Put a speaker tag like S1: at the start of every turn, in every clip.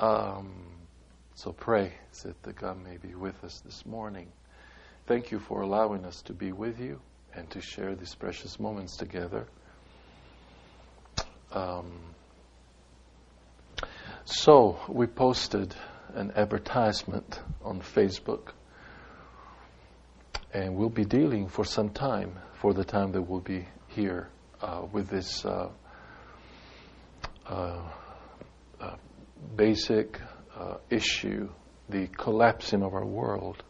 S1: Um, so pray that the God may be with us this morning. Thank you for allowing us to be with you and to share these precious moments together. Um, so we posted an advertisement on Facebook, and we'll be dealing for some time, for the time that we'll be here, uh, with this uh, uh, basic uh, issue, the collapsing of our world.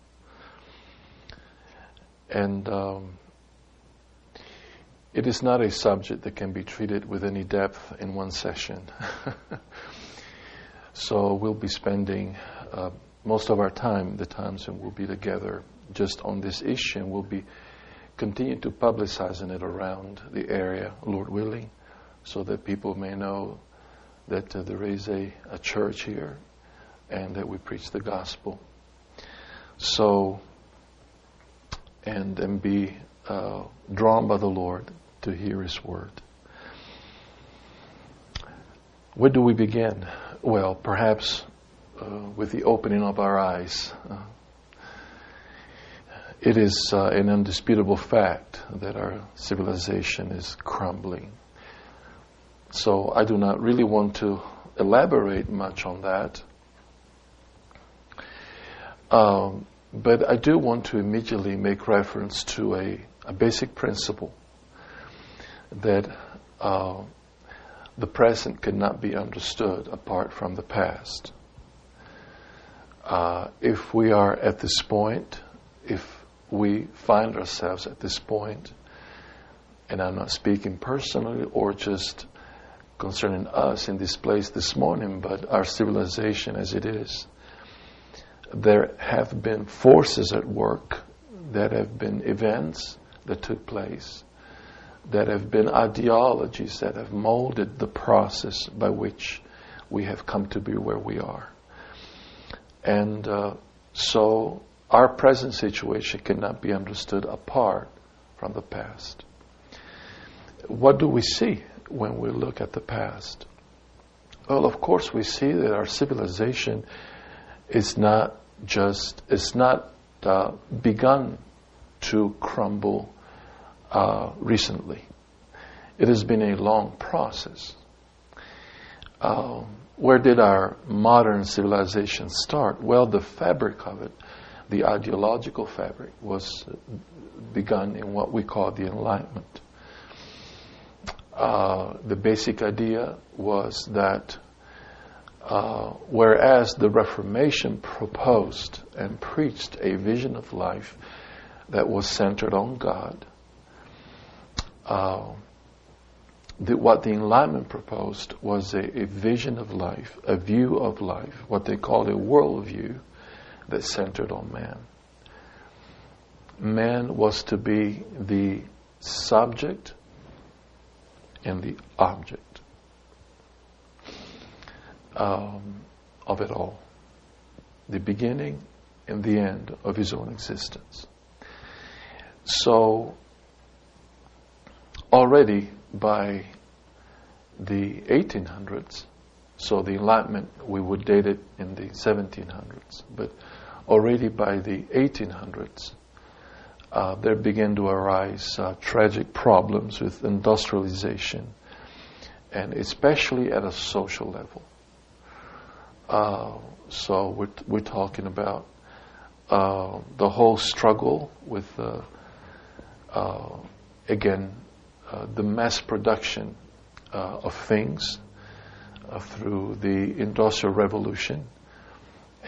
S1: And um, it is not a subject that can be treated with any depth in one session. so we'll be spending uh, most of our time, the times when we'll be together, just on this issue, and we'll be continuing to publicizing it around the area, Lord willing, so that people may know that uh, there is a, a church here and that we preach the gospel. So, and and be uh, drawn by the Lord to hear His word. Where do we begin? Well, perhaps uh, with the opening of our eyes. Uh, it is uh, an undisputable fact that our civilization is crumbling. So I do not really want to elaborate much on that. Um, but I do want to immediately make reference to a, a basic principle that uh, the present cannot be understood apart from the past. Uh, if we are at this point, if we find ourselves at this point, and I'm not speaking personally or just concerning us in this place this morning, but our civilization as it is, there have been forces at work, that have been events that took place that have been ideologies that have molded the process by which we have come to be where we are. And uh, so our present situation cannot be understood apart from the past. What do we see when we look at the past? Well, of course, we see that our civilization is not just, it's not uh, begun to crumble uh, recently. It has been a long process. Um, where did our modern civilization start? Well, the fabric of it, the ideological fabric, was begun in what we call the Enlightenment. Uh, the basic idea was that uh, whereas the Reformation proposed and preached a vision of life that was centered on God, uh, the, what the Enlightenment proposed was a, a, vision of life, a view of life, what they called a worldview that centered on man. Man was to be the subject and the object um, of it all, the beginning and the end of his own existence. So already by the 1800s, so the Enlightenment, we would date it in the 1700s, but already by the 1800s, uh, there began to arise uh, tragic problems with industrialization, and especially at a social level. Uh, so we're, we're talking about uh, the whole struggle with, uh, uh, again, the mass production of things through the Industrial Revolution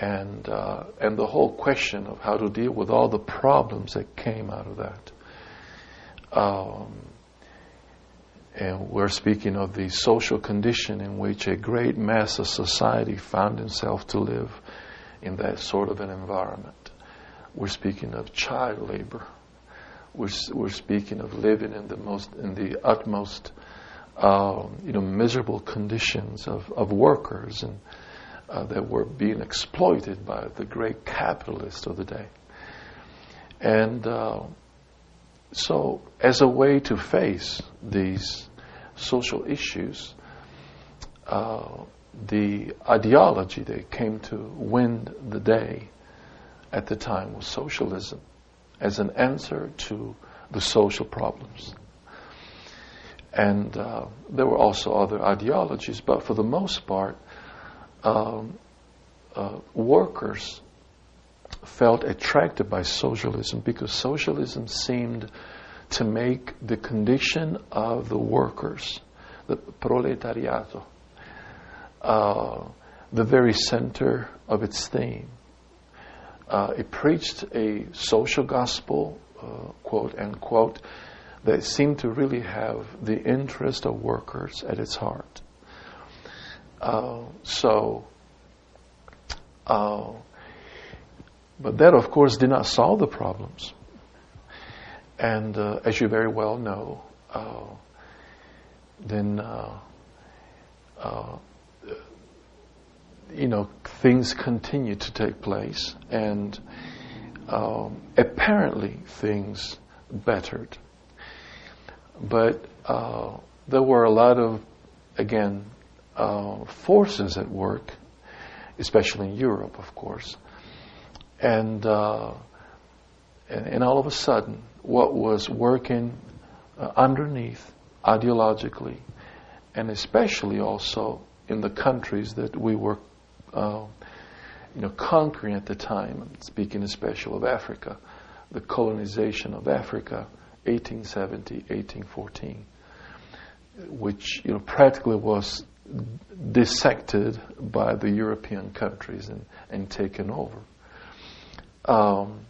S1: and, uh, and the whole question of how to deal with all the problems that came out of that. Um, and we're speaking of the social condition in which a great mass of society found itself to live in that sort of an environment. We're speaking of child labor we're, we're speaking of living in the most, in the utmost, uh, you know, miserable conditions of, of workers and uh, that were being exploited by the great capitalists of the day. And uh, so, as a way to face these social issues, uh, the ideology that came to win the day at the time was socialism as an answer to the social problems. And uh, there were also other ideologies, but for the most part, um, uh, workers felt attracted by socialism because socialism seemed to make the condition of the workers, the proletariato, uh, the very center of its theme. Uh, it preached a social gospel, uh, quote unquote, that seemed to really have the interest of workers at its heart. Uh, so, uh, but that, of course, did not solve the problems. And uh, as you very well know, uh, then uh, you know things continue to take place, and um, apparently things bettered. But there were a lot of, again, uh, forces at work, especially in Europe, of course, and, and and all of a sudden what was working uh, underneath ideologically, and especially also in the countries that we were, uh, you know, conquering at the time. speaking especially of Africa, the colonization of Africa, 1870, 1814, which you know practically was dissected by the European countries and, and taken over. Um,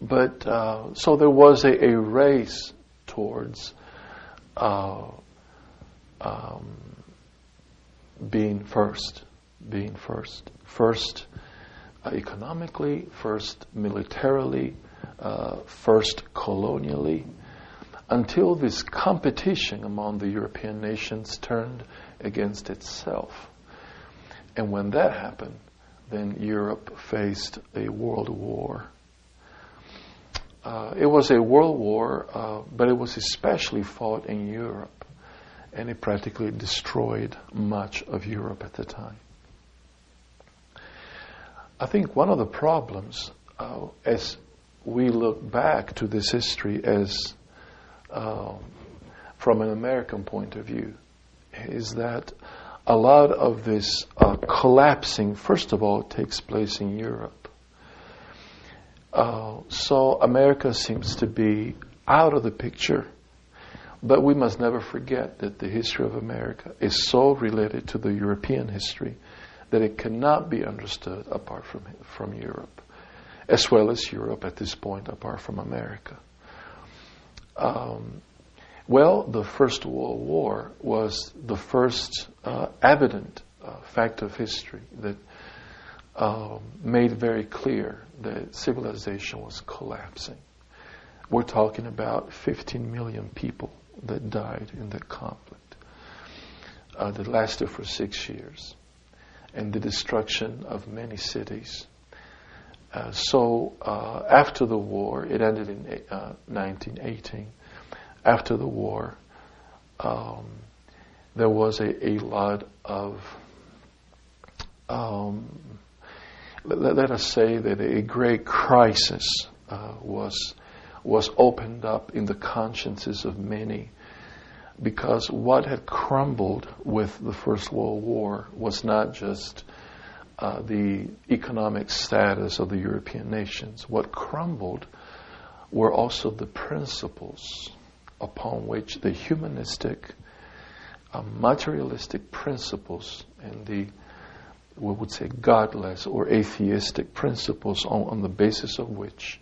S1: but uh, so there was a, a race towards uh, um, being first, being first, first uh, economically, first militarily, uh, first colonially, until this competition among the European nations turned against itself. And when that happened, then Europe faced a world war uh, it was a world war, uh, but it was especially fought in Europe, and it practically destroyed much of Europe at the time. I think one of the problems, uh, as we look back to this history as um, from an American point of view, is that a lot of this uh, collapsing, first of all, takes place in Europe. Uh, so America seems to be out of the picture. But we must never forget that the history of America is so related to the European history that it cannot be understood apart from, from Europe, as well as Europe at this point apart from America. Um, well, the First World War was the first uh, evident uh, fact of history that um, made very clear that civilization was collapsing. We're talking about 15 million people that died in that conflict uh, that lasted for six years, and the destruction of many cities. Uh, so uh, after the war, it ended in 1918. After the war, um, there was a, a lot of um, let, let, us say that a great crisis uh, was was opened up in the consciences of many because what had crumbled with the First World War was not just uh, the economic status of the European nations. What crumbled were also the principles upon which the humanistic, uh, materialistic principles and the we would say godless or atheistic principles on, on the basis of which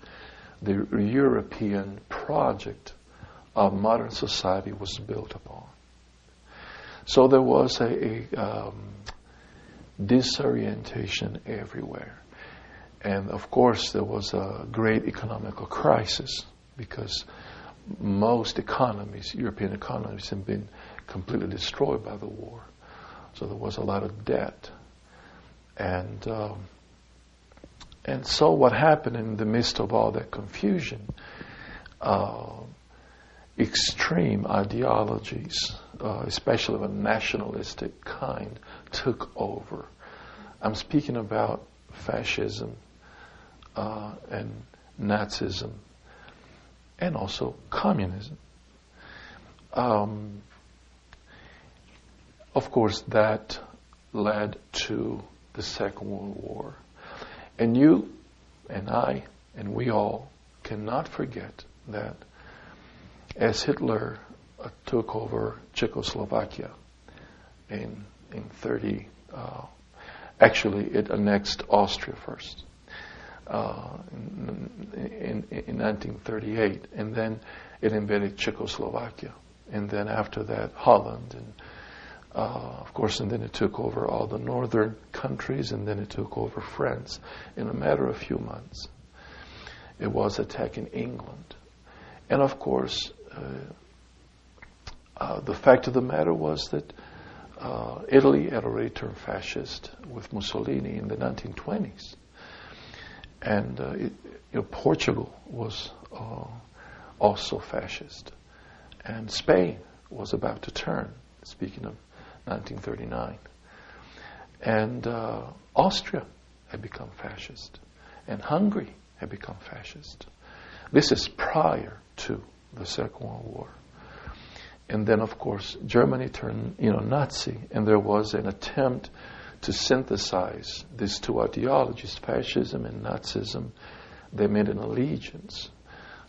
S1: the European project of modern society was built upon. So there was a, a um, disorientation everywhere. And of course, there was a great economical crisis because most economies, European economies, have been completely destroyed by the war. So there was a lot of debt and um, and so what happened in the midst of all that confusion uh, extreme ideologies, uh, especially of a nationalistic kind, took over. I'm speaking about fascism uh, and Nazism and also communism. Um, of course, that led to the Second World War. And you and I and we all cannot forget that as Hitler uh, took over Czechoslovakia in in 30, uh, actually it annexed Austria first uh, in, in, in 1938, and then it invaded Czechoslovakia, and then after that Holland, and uh, of course, and then it took over all the northern countries, and then it took over France in a matter of few months. It was attacking England, and of course, uh, uh, the fact of the matter was that uh, Italy had already turned fascist with Mussolini in the 1920s. And uh, it, you know, Portugal was uh, also fascist. And Spain was about to turn, speaking of 1939. And uh, Austria had become fascist. And Hungary had become fascist. This is prior to the Second World War. And then, of course, Germany turned, you know, Nazi, and there was an attempt to synthesize these two ideologies, fascism and Nazism. They made an allegiance.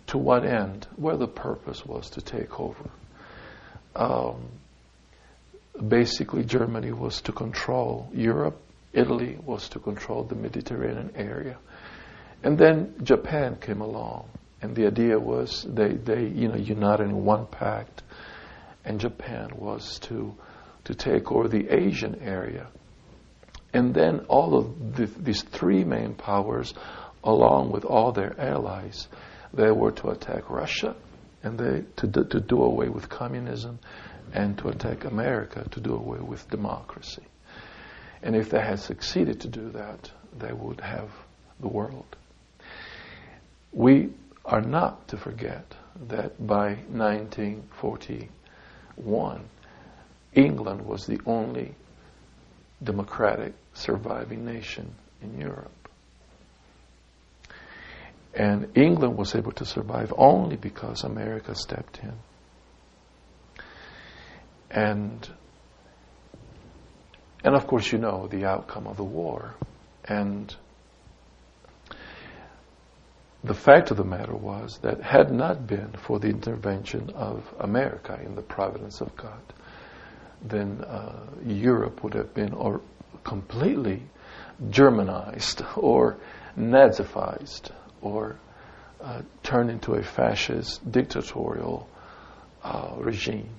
S1: To what end? Where the purpose was to take over. Um, basically, Germany was to control Europe. Italy was to control the Mediterranean area. And then Japan came along, and the idea was they, they you know, united in one pact, and Japan was to, to take over the Asian area and then all of the, these three main powers, along with all their allies, they were to attack Russia and they to do, to do away with communism and to attack America to do away with democracy. And if they had succeeded to do that, they would have the world. We are not to forget that by 1941, England was the only democratic surviving nation in Europe. And England was able to survive only because America stepped in. And and of course you know the outcome of the war. And the fact of the matter was that had not been for the intervention of America in the providence of God, then uh, Europe would have been or completely Germanized or Nazified or uh, turned into a fascist dictatorial uh, regime.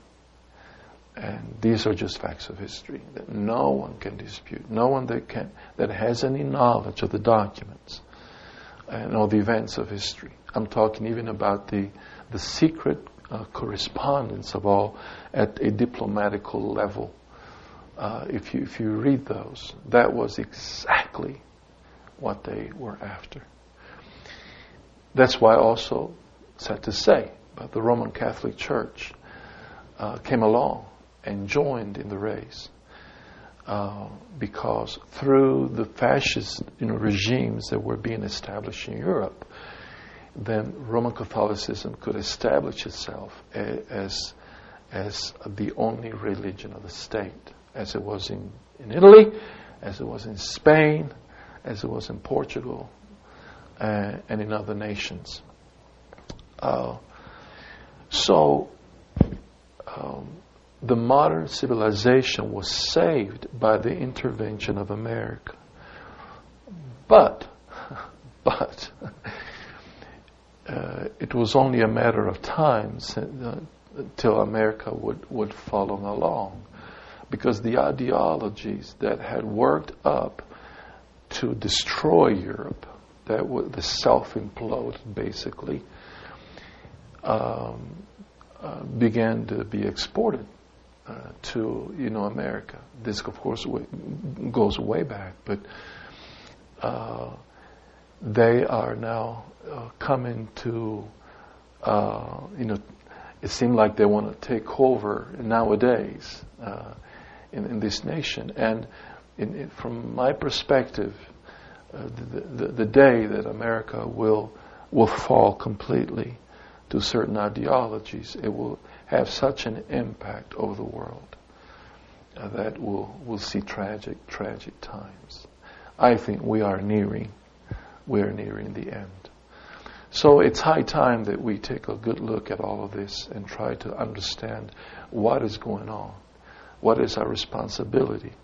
S1: And these are just facts of history that no one can dispute. No one that can that has any knowledge of the documents and all the events of history. I'm talking even about the the secret uh, correspondence of all at a diplomatical level. Uh, if you if you read those, that was exactly what they were after. That's why also, sad to say, but the Roman Catholic Church uh, came along and joined in the race. Uh, because through the fascist you know, regimes that were being established in Europe, then Roman Catholicism could establish itself as, as the only religion of the state, as it was in, in Italy, as it was in Spain, as it was in Portugal, uh, and in other nations. Uh, so, um, the modern civilization was saved by the intervention of America. But, but, uh, it was only a matter of time until uh, America would, would follow along. Because the ideologies that had worked up to destroy Europe, that was the self implode basically, um, uh, began to be exported uh, to you know America. This, of course, w- goes way back, but uh, they are now uh, coming to, uh, you know, it seems like they want to take over nowadays uh, in, in, this nation. And in, in, from my perspective, uh, the, the, the, day that America will will fall completely to certain ideologies, it will have such an impact over the world uh, that we'll, we'll see tragic, tragic times. I think we are nearing, we are nearing the end. So it's high time that we take a good look at all of this and try to understand what is going on. What is our responsibility?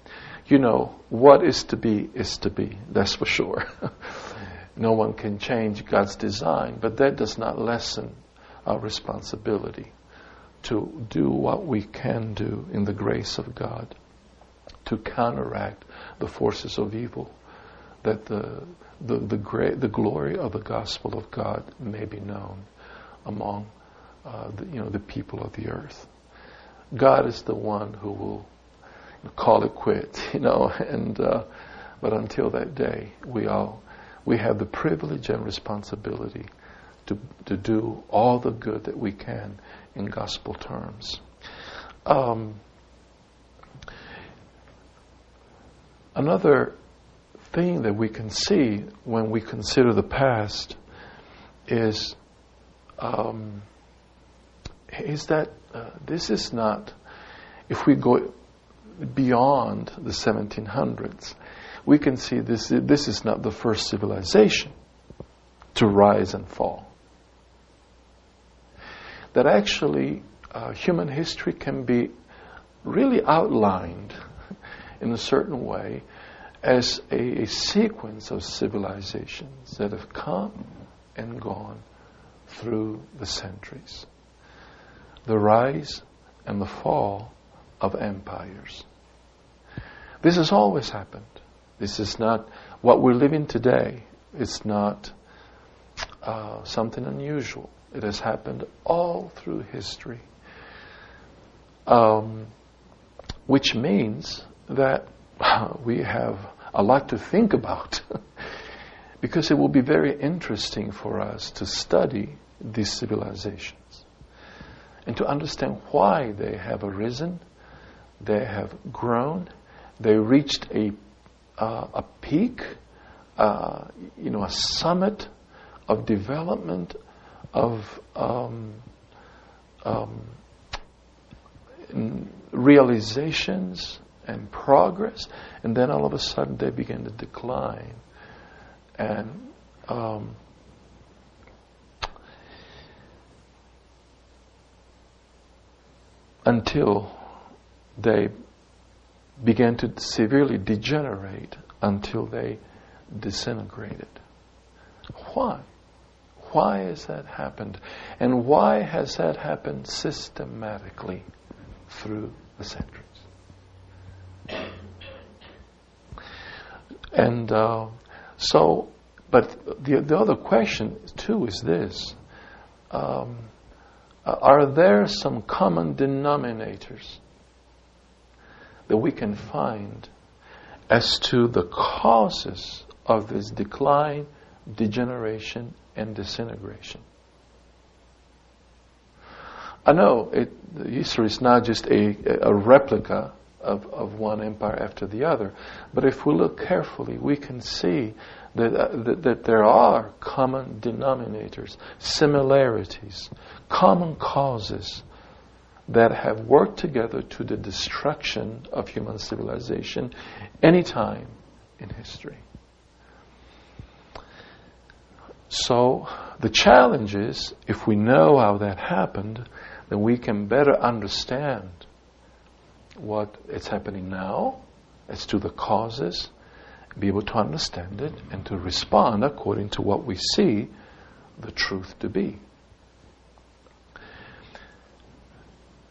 S1: You know, what is to be is to be, that's for sure. no one can change God's design, but that does not lessen our responsibility to do what we can do in the grace of God to counteract the forces of evil that the the, the, great, the glory of the gospel of God may be known among uh, the, you know, the people of the earth. God is the one who will call it quits, you know, and, uh, but until that day, we all, we have the privilege and responsibility to, to do all the good that we can in gospel terms. Um, another thing that we can see when we consider the past is um, is that uh, this is not if we go beyond the 1700s we can see this this is not the first civilization to rise and fall that actually uh, human history can be really outlined in a certain way as a, a sequence of civilizations that have come and gone through the centuries. The rise and the fall of empires. This has always happened. This is not what we're living today. It's not uh, something unusual. It has happened all through history. Um, which means that we have a lot to think about because it will be very interesting for us to study these civilizations and to understand why they have arisen, they have grown, they reached a, uh, a peak, uh, you know, a summit of development, of um, um, realizations, and progress, and then all of a sudden they begin to decline. And um, until they began to severely degenerate until they disintegrated. Why? Why has that happened? And why has that happened systematically through the centuries? And uh, so, but the, the other question too is this um, Uh, are there some common denominators that we can find as to the causes of this decline, degeneration, and disintegration? I know it, history is not just a, a replica of, of one empire after the other. But if we look carefully, we can see that, uh, that, that, there are common denominators, similarities, common causes that have worked together to the destruction of human civilization any time in history. So the challenge is if we know how that happened, then we can better understand what is happening now as to the causes, be able to understand it, and to respond according to what we see the truth to be.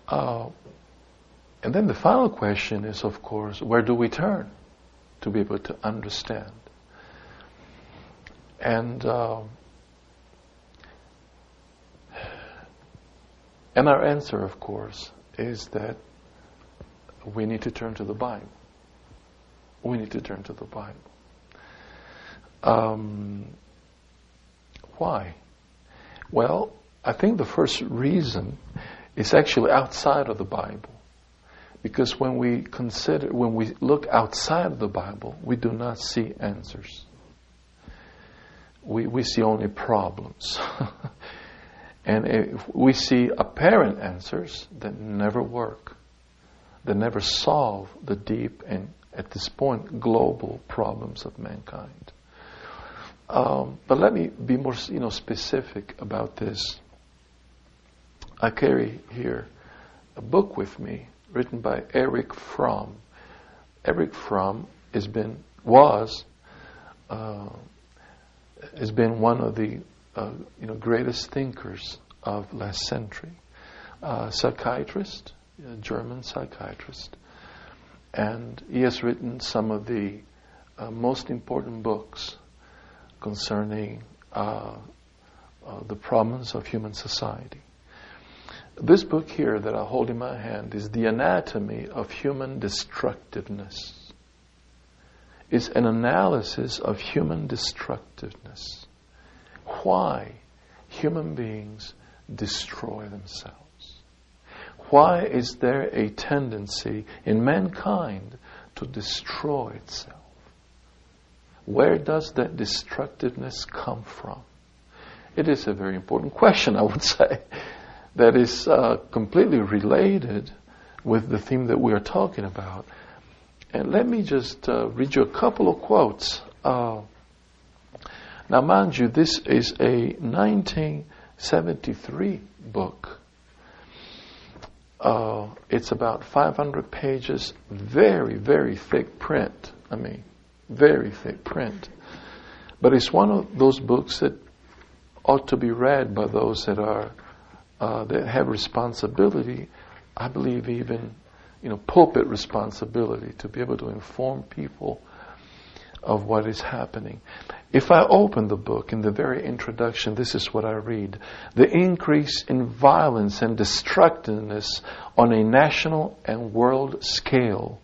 S1: Uh, and then the final question is, of course, where do we turn to be able to understand? And uh, and our answer, of course, is that we need to turn to the Bible. We need to turn to the Bible. Um, why? Well, I think the first reason is actually outside of the Bible. Because when we consider, when we look outside of the Bible, we do not see answers. We, we see only problems. and we see apparent answers that never work, that never solve the deep and, at this point, global problems of mankind. Um, but let me be more, you know, specific about this. I carry here a book with me written by Erich Fromm. Erich Fromm has been was uh, has been one of the uh, you know greatest thinkers of last century, uh, psychiatrist, a German psychiatrist, and he has written some of the uh, most important books concerning uh, uh, the problems of human society. This book here that I hold in my hand is The Anatomy of Human Destructiveness. It's an analysis of human destructiveness. Why human beings destroy themselves. Why is there a tendency in mankind to destroy itself? Where does that destructiveness come from? It is a very important question, I would say that is uh, completely related with the theme that we are talking about. And let me just uh, read you a couple of quotes. Uh, now, mind you, this is a 1973 book. Uh, it's about 500 pages, very, very thick print. I mean, very thick print. But it's one of those books that ought to be read by those that are uh, that have responsibility, I believe even, you know, pulpit responsibility to be able to inform people of what is happening. If I open the book in the very introduction, this is what I read. The increase in violence and destructiveness on a national and world scale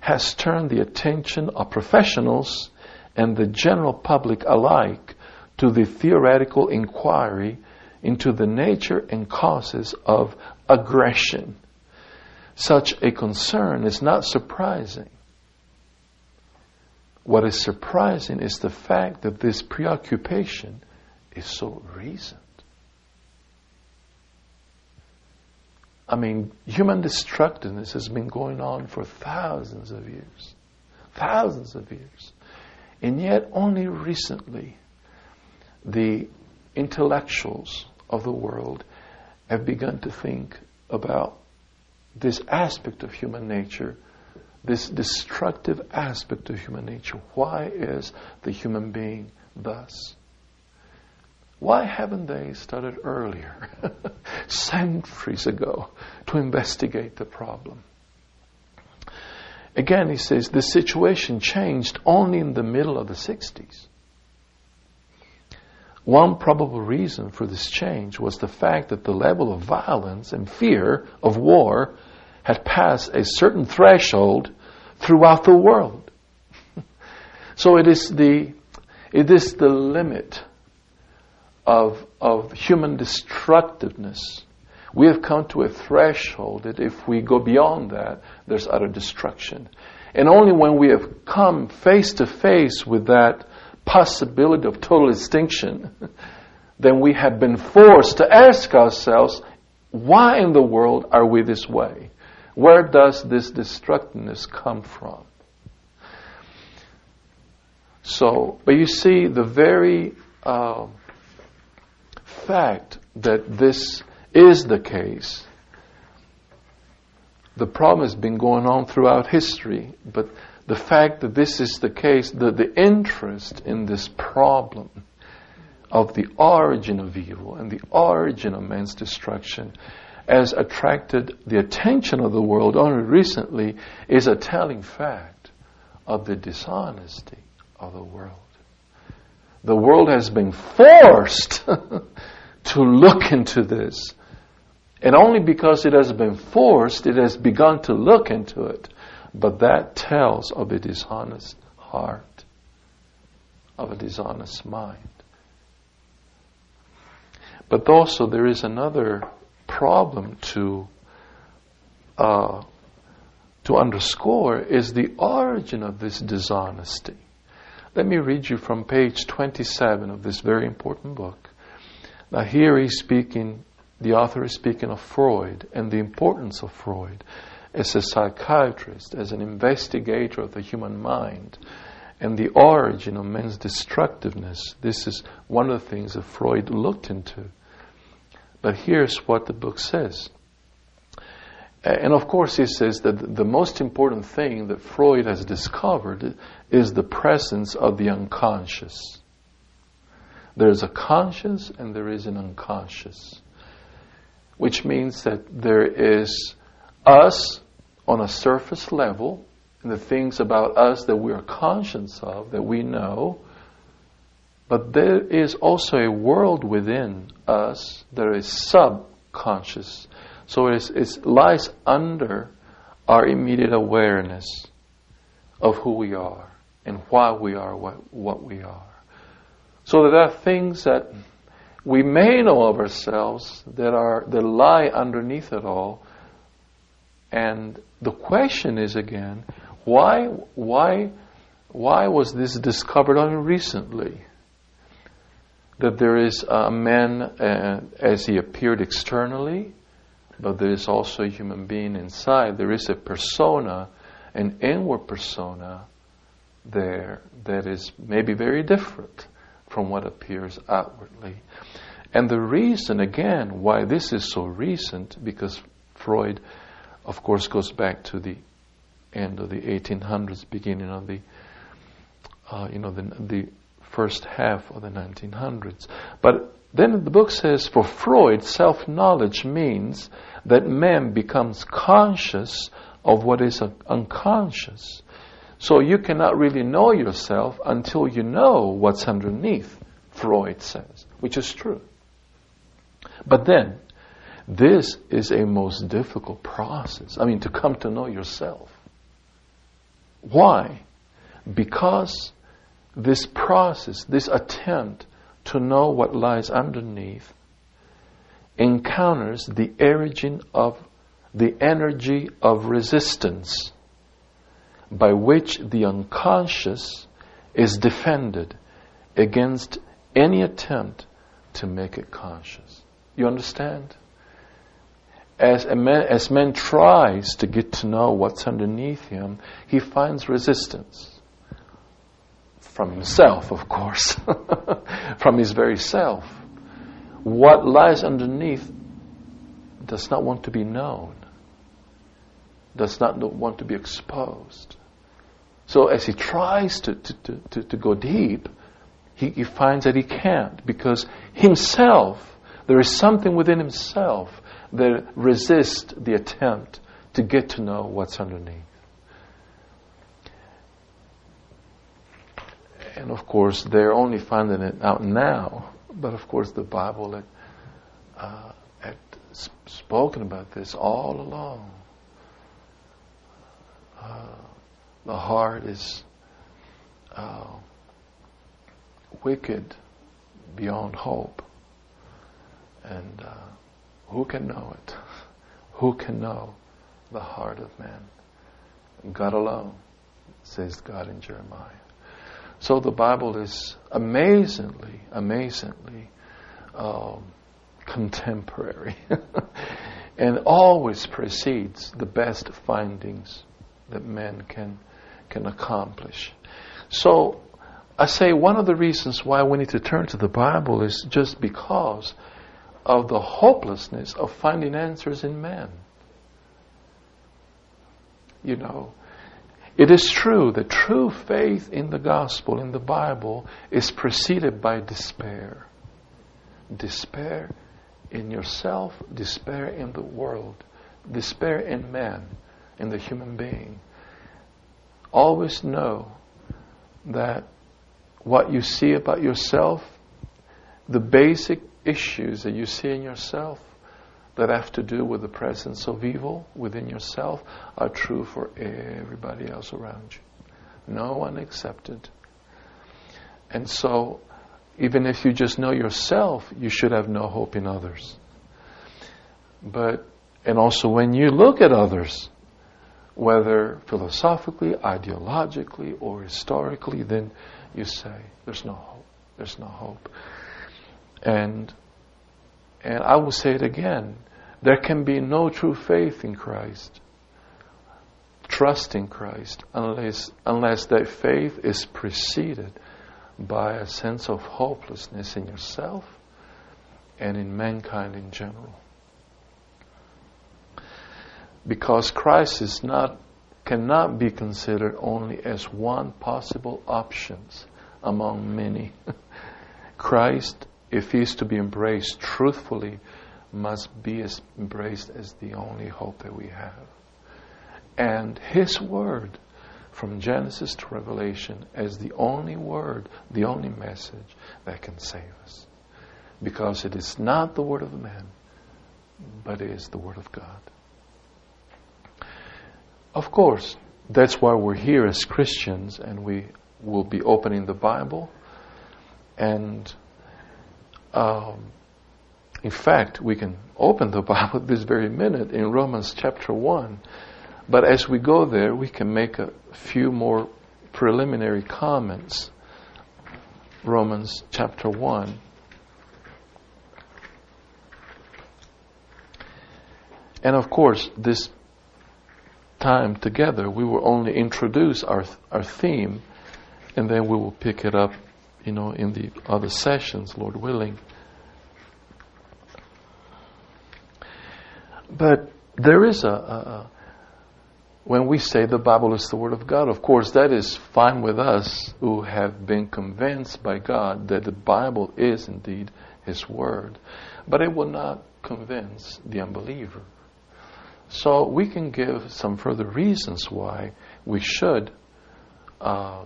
S1: has turned the attention of professionals and the general public alike to the theoretical inquiry into the nature and causes of aggression. Such a concern is not surprising. What is surprising is the fact that this preoccupation is so recent. I mean, human destructiveness has been going on for thousands of years. Thousands of years. And yet, only recently, the intellectuals of the world have begun to think about this aspect of human nature, this destructive aspect of human nature. Why is the human being thus? Why haven't they started earlier, centuries ago, to investigate the problem? Again, he says the situation changed only in the middle of the 60s. One probable reason for this change was the fact that the level of violence and fear of war had passed a certain threshold throughout the world. so it is the, it is the limit of, of human destructiveness. We have come to a threshold that if we go beyond that, there's utter destruction. And only when we have come face to face with that possibility of total extinction, then we have been forced to ask ourselves, why in the world are we this way? Where does this destructiveness come from? So, but you see, the very uh, fact that this is the case, the problem has been going on throughout history, but the fact that this is the case, the, the interest in this problem of the origin of evil and the origin of man's destruction has attracted the attention of the world only recently is a telling fact of the dishonesty of the world. The world has been forced to look into this. And only because it has been forced, it has begun to look into it. But that tells of a dishonest heart, of a dishonest mind. But also, there is another problem to uh, to underscore is the origin of this dishonesty. Let me read you from page 27 of this very important book. Now, here he's speaking, the author is speaking of Freud and the importance of Freud as a psychiatrist, as an investigator of the human mind and the origin of man's destructiveness. This is one of the things that Freud looked into. But here's what the book says. And of course, he says that the most important thing that Freud has discovered is the presence of the unconscious. There's a conscious and there is an unconscious, which means that there is us on a surface level, and the things about us that we are conscious of, that we know, but there is also a world within us that is subconscious. So it, is, it lies under our immediate awareness of who we are and why we are what, what we are. So there are things that we may know of ourselves that are that lie underneath it all, and the question is again, why, why, why was this discovered only recently? That there is a man uh, as he appeared externally, but there is also a human being inside. There is a persona, an inward persona there that is maybe very different from what appears outwardly. And the reason, again, why this is so recent, because Freud of course, goes back to the end of the 1800s, beginning of the, uh, you know, the, the first half of the 1900s. But then the book says, for Freud, self-knowledge means that man becomes conscious of what is unconscious. So you cannot really know yourself until you know what's underneath, Freud says, which is true. But then, this is a most difficult process. I mean, to come to know yourself. Why? Because this process, this attempt to know what lies underneath, encounters the origin of the energy of resistance by which the unconscious is defended against any attempt to make it conscious. You understand? as man, as man tries to get to know what's underneath him, he finds resistance from himself, of course, from his very self. What lies underneath does not want to be known, does not want to be exposed. So as he tries to, to, to, to go deep, he, he finds that he can't because himself, there is something within himself that resists the attempt to get to know what's underneath. And of course, they're only finding it out now. But of course, the Bible had, uh, had spoken about this all along. Uh, the heart is uh, wicked beyond hope. And uh, who can know it? Who can know the heart of man? God alone, says God in Jeremiah. So the Bible is amazingly, amazingly um, contemporary and always precedes the best findings that men can, can accomplish. So I say one of the reasons why we need to turn to the Bible is just because of the hopelessness of finding answers in man. You know, it is true that true faith in the gospel, in the Bible, is preceded by despair. Despair in yourself, despair in the world, despair in man, in the human being. Always know that what you see about yourself, the basic issues that you see in yourself that have to do with the presence of evil within yourself are true for everybody else around you. No one accepted. And so, even if you just know yourself, you should have no hope in others. But, and also when you look at others, whether philosophically, ideologically, or historically, then you say, there's no hope. There's no hope. And, and I will say it again there can be no true faith in Christ, trust in Christ, unless, unless that faith is preceded by a sense of hopelessness in yourself and in mankind in general. Because Christ is not, cannot be considered only as one possible option among many. Christ, if he is to be embraced truthfully, must be as embraced as the only hope that we have. And his word from Genesis to Revelation is the only word, the only message that can save us. Because it is not the word of man, but it is the word of God. Of course, that's why we're here as Christians and we will be opening the Bible. And um, in fact, we can open the Bible this very minute in Romans chapter 1 but as we go there, we can make a few more preliminary comments. Romans chapter 1. And of course, this time together, we will only introduce our, our theme, and then we will pick it up, you know, in the other sessions, Lord willing. But there is a, a, when we say the Bible is the Word of God, of course, that is fine with us who have been convinced by God that the Bible is indeed His Word. But it will not convince the unbeliever. So we can give some further reasons why we should uh,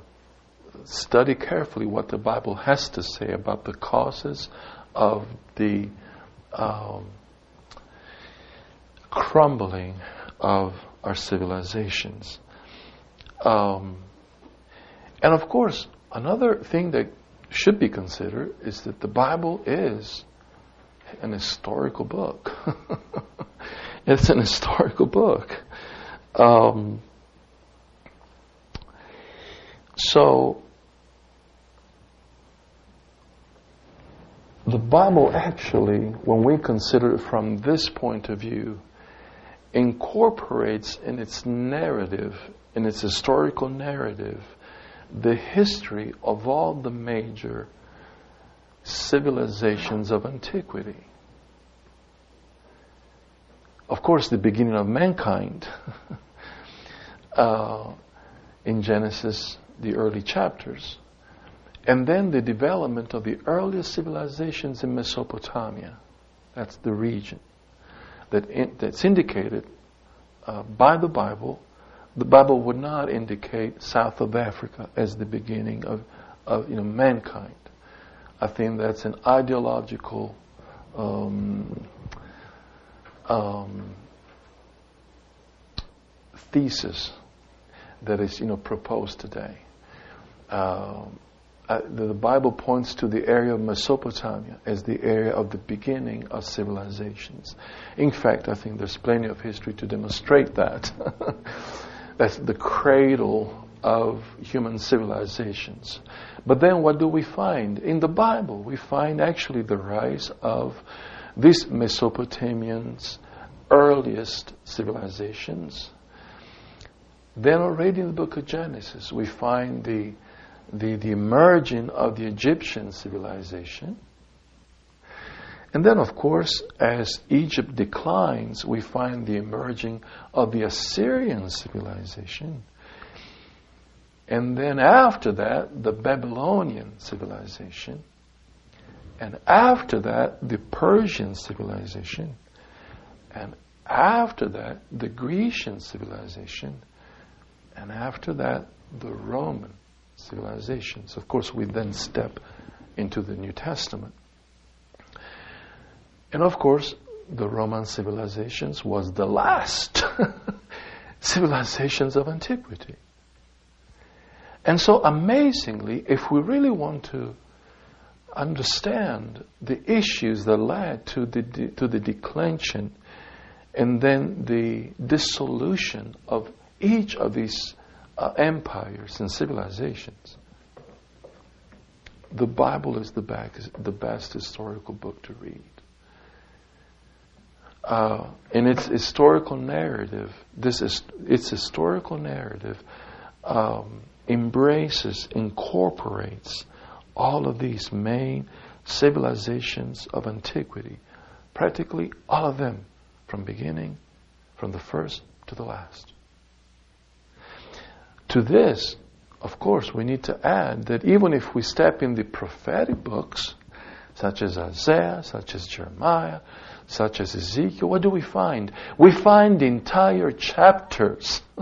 S1: study carefully what the Bible has to say about the causes of the um, crumbling of our civilizations. Um, and of course, another thing that should be considered is that the Bible is an historical book. it's an historical book. Um, so, the Bible actually, when we consider it from this point of view, incorporates in its narrative, in its historical narrative, the history of all the major civilizations of antiquity. Of course, the beginning of mankind uh, in Genesis, the early chapters, and then the development of the earliest civilizations in Mesopotamia. That's the region that in, that's indicated uh, by the Bible, the Bible would not indicate south of Africa as the beginning of, of you know, mankind. I think that's an ideological um, um, thesis that is you know proposed today. Um, uh, the Bible points to the area of Mesopotamia as the area of the beginning of civilizations. In fact, I think there's plenty of history to demonstrate that. That's the cradle of human civilizations. But then what do we find? In the Bible, we find actually the rise of these Mesopotamians' earliest civilizations. Then already in the book of Genesis, we find the the, the emerging of the Egyptian civilization. And then, of course, as Egypt declines, we find the emerging of the Assyrian civilization. And then after that, the Babylonian civilization. And after that, the Persian civilization. And after that, the Grecian civilization. And after that, the Roman civilizations. Of course, we then step into the New Testament. And of course, the Roman civilizations was the last civilizations of antiquity. And so, amazingly, if we really want to understand the issues that led to the, de- to the declension and then the dissolution of each of these uh, empires and civilizations. The Bible is the, back, the best historical book to read. Uh, in its historical narrative, this is its historical narrative um, embraces, incorporates all of these main civilizations of antiquity, practically all of them, from beginning, from the first to the last. To this, of course, we need to add that even if we step in the prophetic books, such as Isaiah, such as Jeremiah, such as Ezekiel, what do we find? We find entire chapters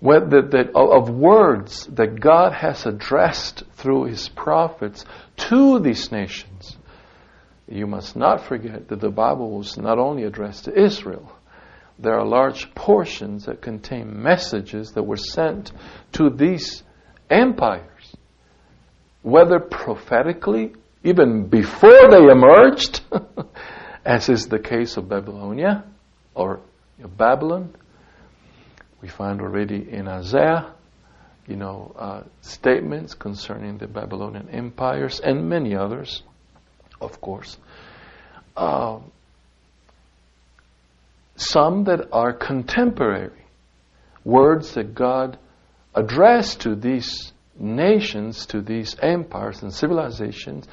S1: of words that God has addressed through His prophets to these nations. You must not forget that the Bible was not only addressed to Israel, there are large portions that contain messages that were sent to these empires, whether prophetically, even before they emerged, as is the case of Babylonia or Babylon. We find already in Isaiah, you know, uh, statements concerning the Babylonian empires and many others, of course. Uh, some that are contemporary, words that God addressed to these nations, to these empires and civilizations,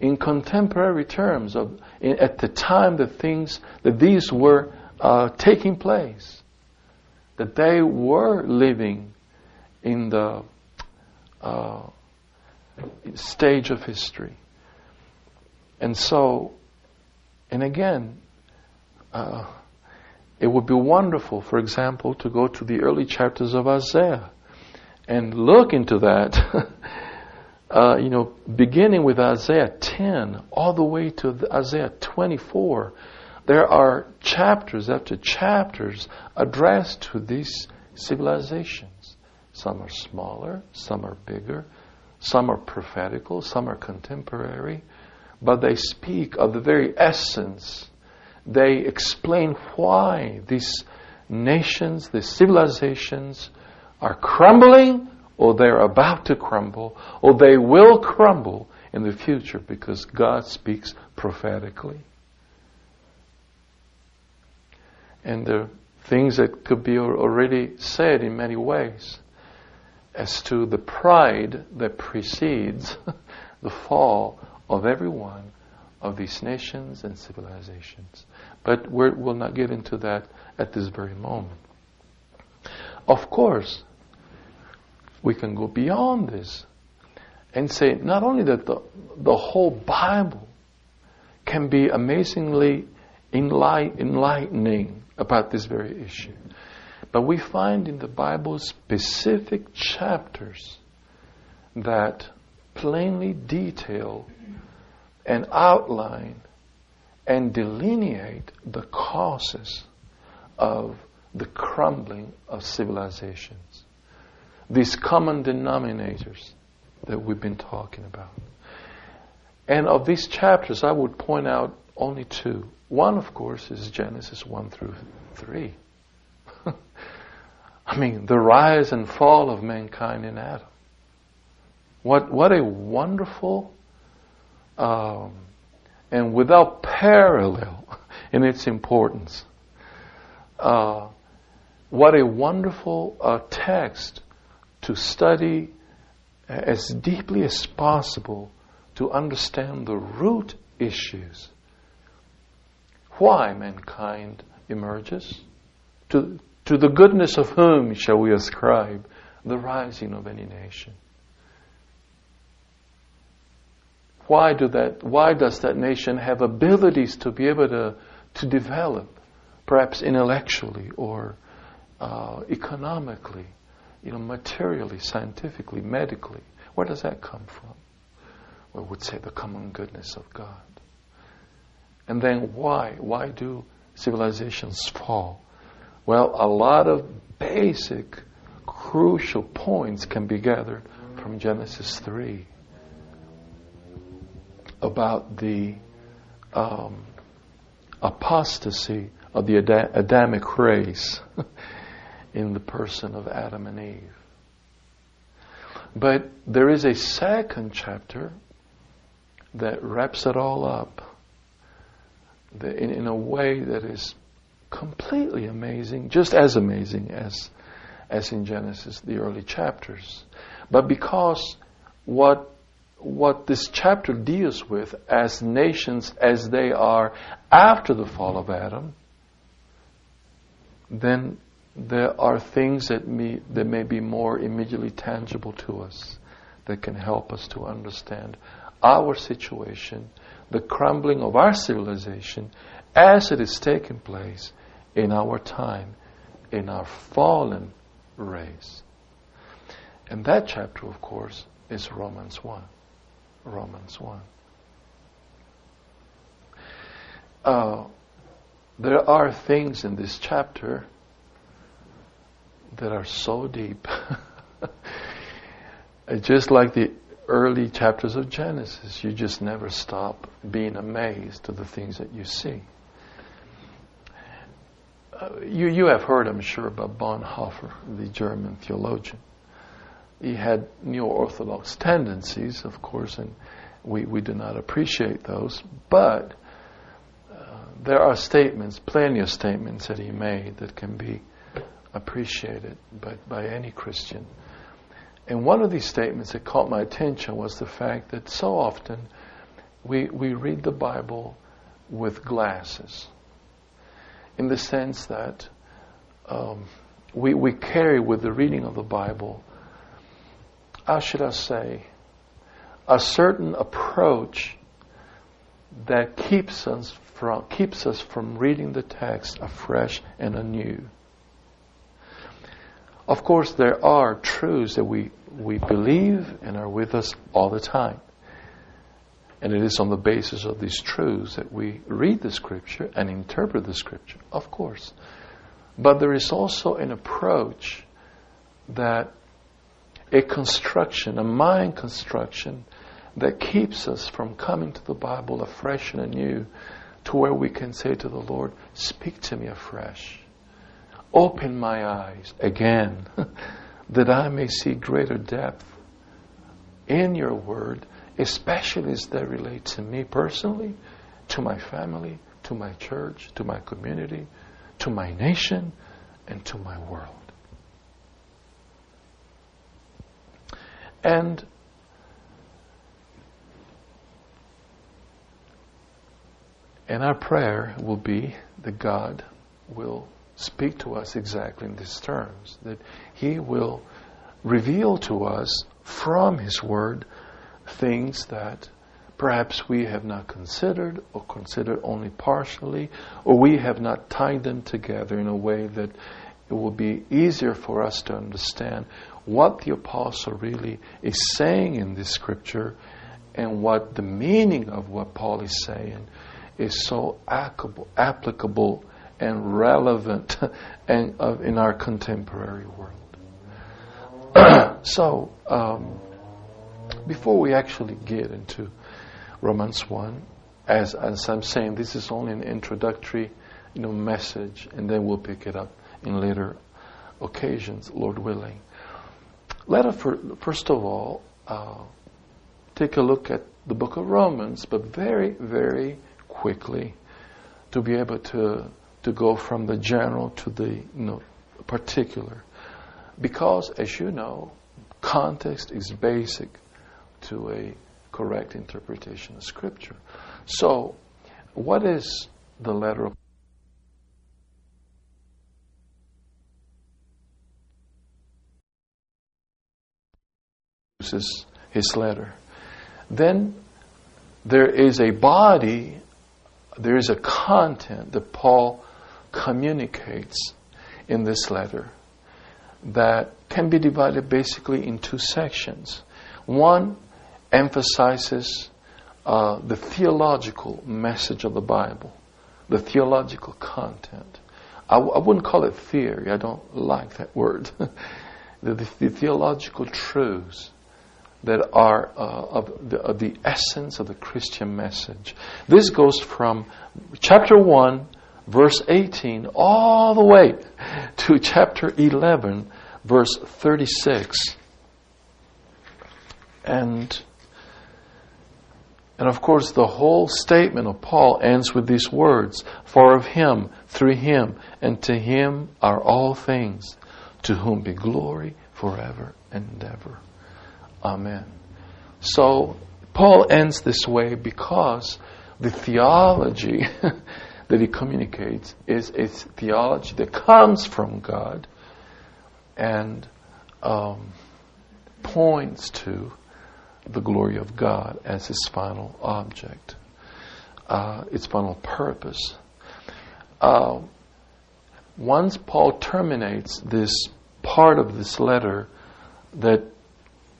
S1: in contemporary terms of in, at the time that things that these were uh, taking place, that they were living in the uh, stage of history, and so, and again. Uh, it would be wonderful, for example, to go to the early chapters of Isaiah and look into that. uh, you know, beginning with Isaiah 10 all the way to Isaiah 24, there are chapters after chapters addressed to these civilizations. Some are smaller, some are bigger, some are prophetical, some are contemporary, but they speak of the very essence they explain why these nations, these civilizations are crumbling or they're about to crumble or they will crumble in the future because God speaks prophetically. And the things that could be already said in many ways as to the pride that precedes the fall of everyone of these nations and civilizations. But we will not get into that at this very moment. Of course, we can go beyond this and say not only that the, the whole Bible can be amazingly enlight, enlightening about this very issue, but we find in the Bible specific chapters that plainly detail and outline and delineate the causes of the crumbling of civilizations. These common denominators that we've been talking about. And of these chapters, I would point out only two. One, of course, is Genesis 1 through 3. I mean, the rise and fall of mankind in Adam. What, what a wonderful um, and without parallel in its importance. Uh, what a wonderful uh, text to study as deeply as possible to understand the root issues. Why mankind emerges? To, to the goodness of whom shall we ascribe the rising of any nation? Why do that? Why does that nation have abilities to be able to to develop, perhaps intellectually or uh, economically, you know, materially, scientifically, medically? Where does that come from? Well, would say the common goodness of God. And then why? Why do civilizations fall? Well, a lot of basic, crucial points can be gathered from Genesis 3 about the um, apostasy of the Adamic race in the person of Adam and Eve. But there is a second chapter that wraps it all up in, in a way that is completely amazing, just as amazing as, as in Genesis, the early chapters. But because what, what this chapter deals with as nations as they are after the fall of Adam, then there are things that may, that may be more immediately tangible to us that can help us to understand our situation, the crumbling of our civilization as it is taking place in our time, in our fallen race. And that chapter, of course, is Romans 1. Romans 1. Uh, there are things in this chapter that are so deep. just like the early chapters of Genesis, you just never stop being amazed to the things that you see. Uh, you, you have heard, I'm sure, about Bonhoeffer, the German theologian. He had neo Orthodox tendencies, of course, and we, we do not appreciate those, but uh, there are statements, plenty of statements that he made that can be appreciated by, by any Christian. And one of these statements that caught my attention was the fact that so often we, we read the Bible with glasses, in the sense that um, we, we carry with the reading of the Bible, how should I say, a certain approach that keeps us from, keeps us from reading the text afresh and anew. Of course, there are truths that we, we believe and are with us all the time. And it is on the basis of these truths that we read the scripture and interpret the scripture, of course. But there is also an approach that a construction, a mind construction, that keeps us from coming to the Bible afresh and anew to where we can say to the Lord, Speak to me afresh. Open my eyes again that I may see greater depth in your word, especially as they relate to me personally, to my family, to my church, to my community, to my nation, and to my world. And and our prayer will be that God will speak to us exactly in these terms that He will reveal to us from His Word things that perhaps we have not considered or considered only partially, or we have not tied them together in a way that it will be easier for us to understand what the apostle really is saying in this scripture and what the meaning of what Paul is saying is so applicable and relevant and, in our contemporary world. so, um, before we actually get into Romans 1, as, as I'm saying, this is only an introductory you know, message, and then we'll pick it up in later occasions, Lord willing. Let us, first of all, uh, take a look at the book of Romans, but very, very quickly to be able to to go from the general to the you know, particular. Because, as you know, context is basic to a correct interpretation of Scripture. So, what is the letter of his, his letter. Then there is a body, there is a content that Paul communicates in this letter that can be divided basically in two sections. One emphasizes uh, the theological message of the Bible, the theological content. I w- I wouldn't call it theory, I don't like that word. the, the, the theological truths that are uh, of, the, of the essence of the Christian message. This goes from chapter 1, verse 18, all the way to chapter 11, verse 36. And and of course, the whole statement of Paul ends with these words For of him, through him, and to him are all things, to whom be glory forever and ever. Amen. So, Paul ends this way because the theology that he communicates is a theology that comes from God and um, points to the glory of God as his final object, uh, its final purpose. Uh, once Paul terminates this part of this letter that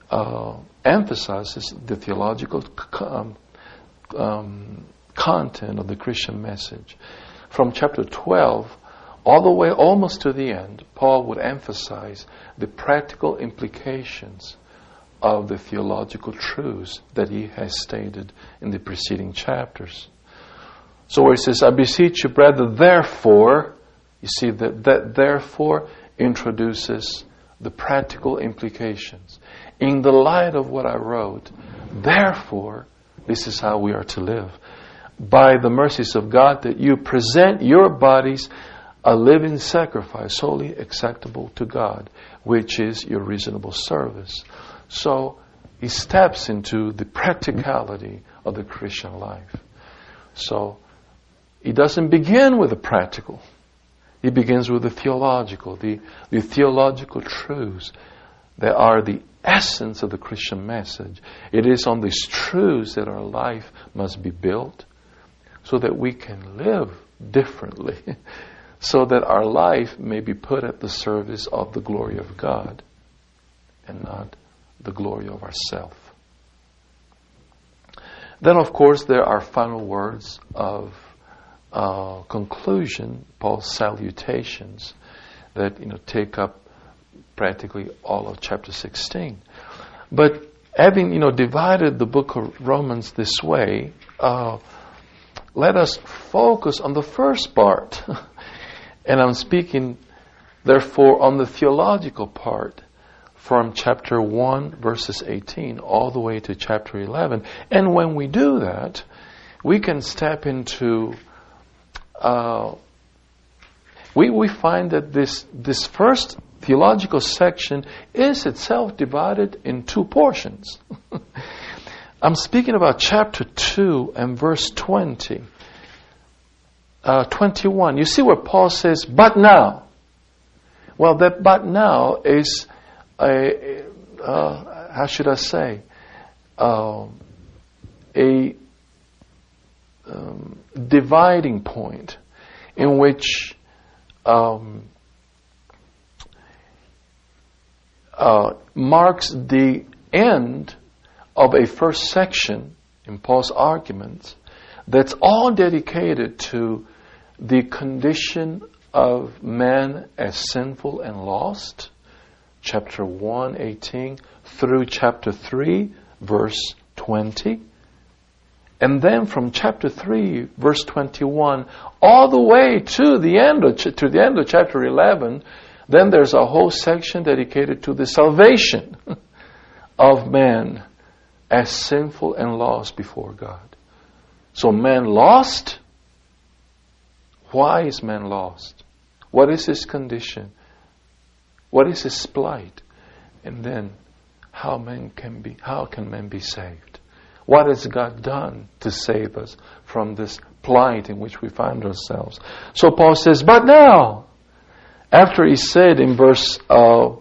S1: uh, emphasizes the theological um, um, content of the Christian message, from chapter 12 all the way almost to the end, Paul would emphasize the practical implications of the theological truths that he has stated in the preceding chapters. So where he says, I beseech you, brother, therefore, you see that, that therefore introduces the practical implications. In the light of what I wrote, therefore, this is how we are to live. By the mercies of God, that you present your bodies a living sacrifice, wholly acceptable to God, which is your reasonable service. So he steps into the practicality of the Christian life. So he doesn't begin with the practical. He begins with the theological, the, the theological truths that are the essence of the Christian message. It is on these truths that our life must be built so that we can live differently, so that our life may be put at the service of the glory of God and not the glory of ourself. Then, of course, there are final words of uh, conclusion, Paul's salutations, that you know take up practically all of chapter 16. But having you know divided the book of Romans this way, uh, let us focus on the first part, and I'm speaking therefore on the theological part from chapter 1, verses 18, all the way to chapter 11. And when we do that, we can step into. Uh, we, we find that this, this first theological section is itself divided in two portions. I'm speaking about chapter 2 and verse 20. Uh, 21. You see where Paul says, but now. Well, that but now is a, uh, how should I say, uh, a um, dividing point in which um, uh, marks the end of a first section in Paul's arguments that's all dedicated to the condition of man as sinful and lost chapter 1, 18, through chapter 3, verse 20. And then from chapter 3, verse 21, all the way to the end of, to the end of chapter 11, then there's a whole section dedicated to the salvation of man as sinful and lost before God. So man lost. Why is man lost? What is his condition? What is his plight? And then how man can be how can man be saved? What has God done to save us from this plight in which we find ourselves? So Paul says, But now, after he said in verse uh,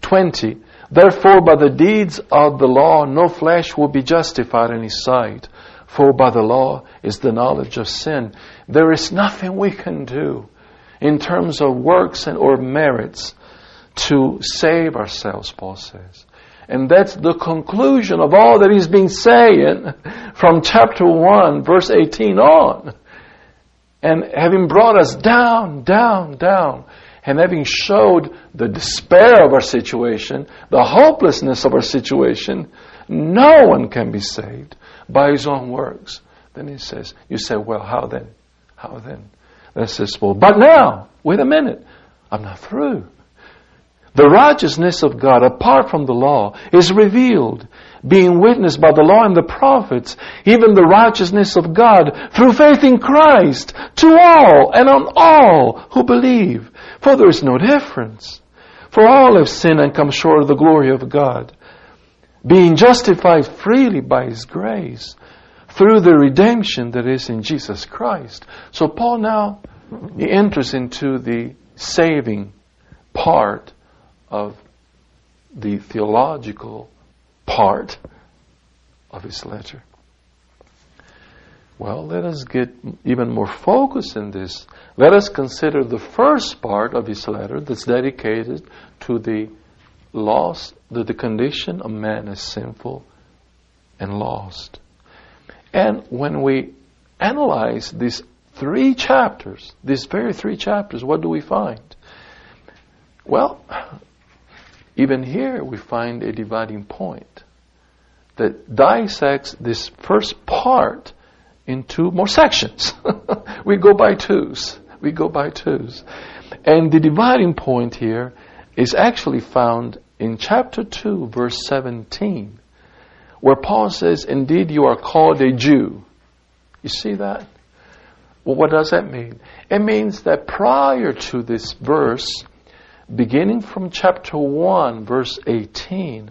S1: 20, Therefore, by the deeds of the law, no flesh will be justified in his sight. For by the law is the knowledge of sin. There is nothing we can do in terms of works and or merits to save ourselves, Paul says. And that's the conclusion of all that he's been saying from chapter 1, verse 18 on. And having brought us down, down, down, and having showed the despair of our situation, the hopelessness of our situation, no one can be saved by his own works. Then he says, You say, Well, how then? How then? Then says, Well, but now, wait a minute. I'm not through. The righteousness of God apart from the law is revealed, being witnessed by the law and the prophets, even the righteousness of God through faith in Christ to all and on all who believe. For there is no difference. For all have sinned and come short of the glory of God, being justified freely by His grace through the redemption that is in Jesus Christ. So Paul now he enters into the saving part of the theological part of his letter. Well, let us get even more focused in this. Let us consider the first part of his letter that's dedicated to the loss, that the condition of man is sinful and lost. And when we analyze these three chapters, these very three chapters, what do we find? Well, even here we find a dividing point that dissects this first part into more sections. we go by twos. We go by twos. And the dividing point here is actually found in chapter 2, verse 17, where Paul says, Indeed, you are called a Jew. You see that? Well, what does that mean? It means that prior to this verse, beginning from chapter 1, verse 18,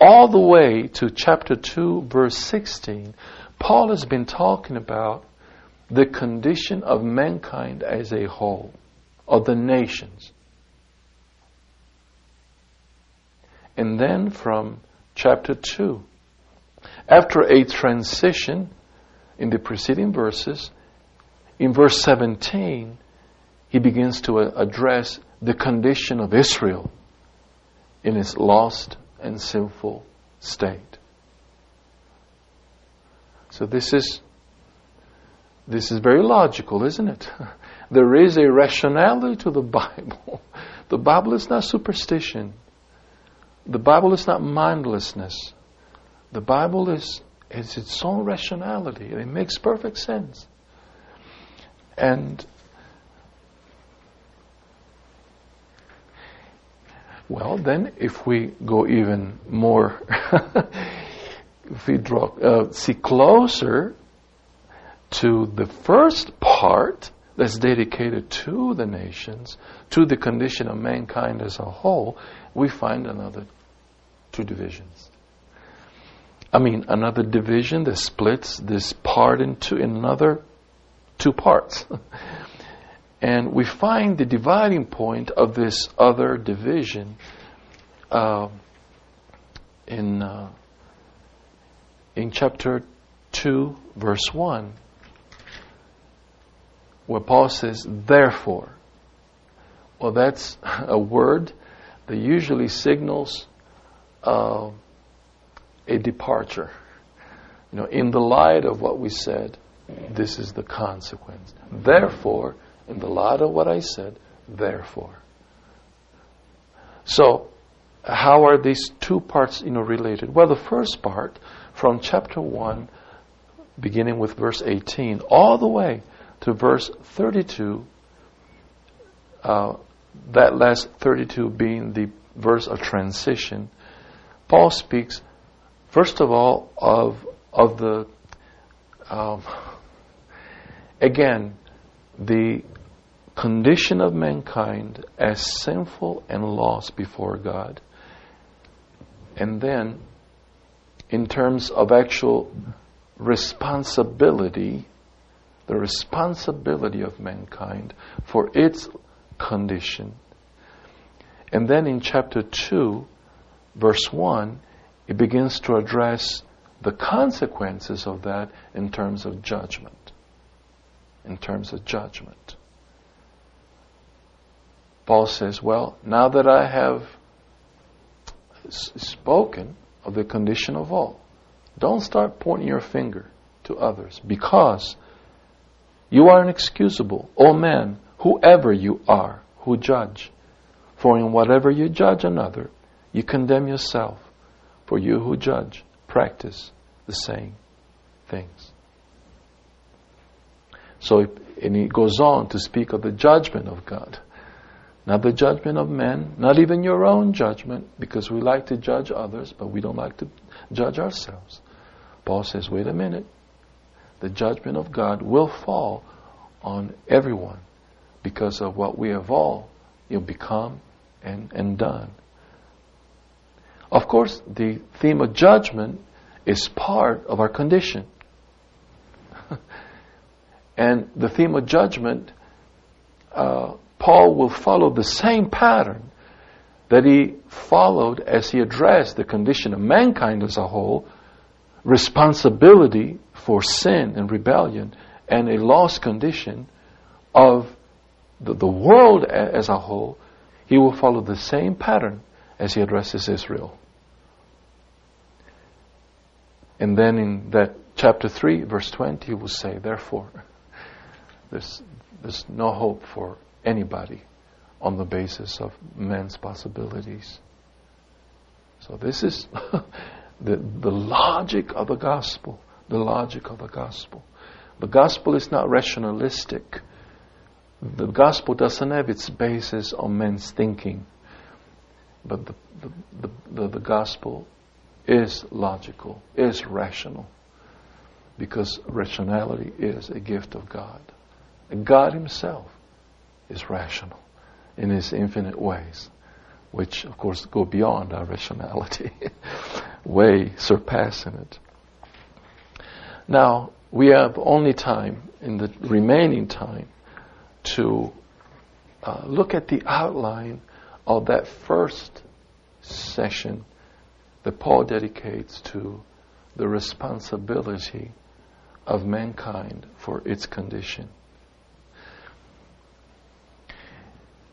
S1: all the way to chapter 2, verse 16, Paul has been talking about the condition of mankind as a whole, of the nations. And then from chapter 2, after a transition in the preceding verses, in verse 17, he begins to address the condition of Israel in its lost and sinful state. So this is this is very logical, isn't it? There is a rationality to the Bible. The Bible is not superstition. The Bible is not mindlessness. The Bible is, is its own rationality. It makes perfect sense. And Well, then, if we go even more, if we draw, uh, see closer to the first part that's dedicated to the nations, to the condition of mankind as a whole, we find another two divisions. I mean, another division that splits this part into another two parts. And we find the dividing point of this other division uh, in, uh, in chapter 2, verse 1, where Paul says, Therefore. Well, that's a word that usually signals uh, a departure. You know, in the light of what we said, this is the consequence. Therefore, in the light of what I said, therefore. So, how are these two parts you know, related? Well, the first part, from chapter 1, beginning with verse 18, all the way to verse 32, uh, that last 32 being the verse of transition, Paul speaks, first of all, of, of the, um, again, the condition of mankind as sinful and lost before God. And then, in terms of actual responsibility, the responsibility of mankind for its condition. And then in chapter 2, verse 1, it begins to address the consequences of that in terms of judgment. In terms of judgment. Paul says, Well, now that I have spoken of the condition of all, don't start pointing your finger to others because you are inexcusable. O man, whoever you are, who judge. For in whatever you judge another, you condemn yourself. For you who judge practice the same things. So, and he goes on to speak of the judgment of God. Not the judgment of men, not even your own judgment, because we like to judge others, but we don't like to judge ourselves. Paul says, wait a minute. The judgment of God will fall on everyone because of what we have all become and, and done. Of course, the theme of judgment is part of our condition. and the theme of judgment, uh, Paul will follow the same pattern that he followed as he addressed the condition of mankind as a whole, responsibility for sin and rebellion, and a lost condition of the, the world as a whole, he will follow the same pattern as he addresses Israel. And then in that chapter 3, verse 20, he will say, Therefore, there's, there's no hope for anybody on the basis of man's possibilities. So this is the, the logic of the gospel. The logic of the gospel. The gospel is not rationalistic. The gospel doesn't have its basis on men's thinking. But the, the, the, the, gospel is logical, is rational. Because rationality is a gift of God. And God Himself is rational in His infinite ways, which, of course, go beyond our rationality, way surpassing it. Now, we have only time, in the remaining time, to uh, look at the outline of that first session that Paul dedicates to the responsibility of mankind for its condition.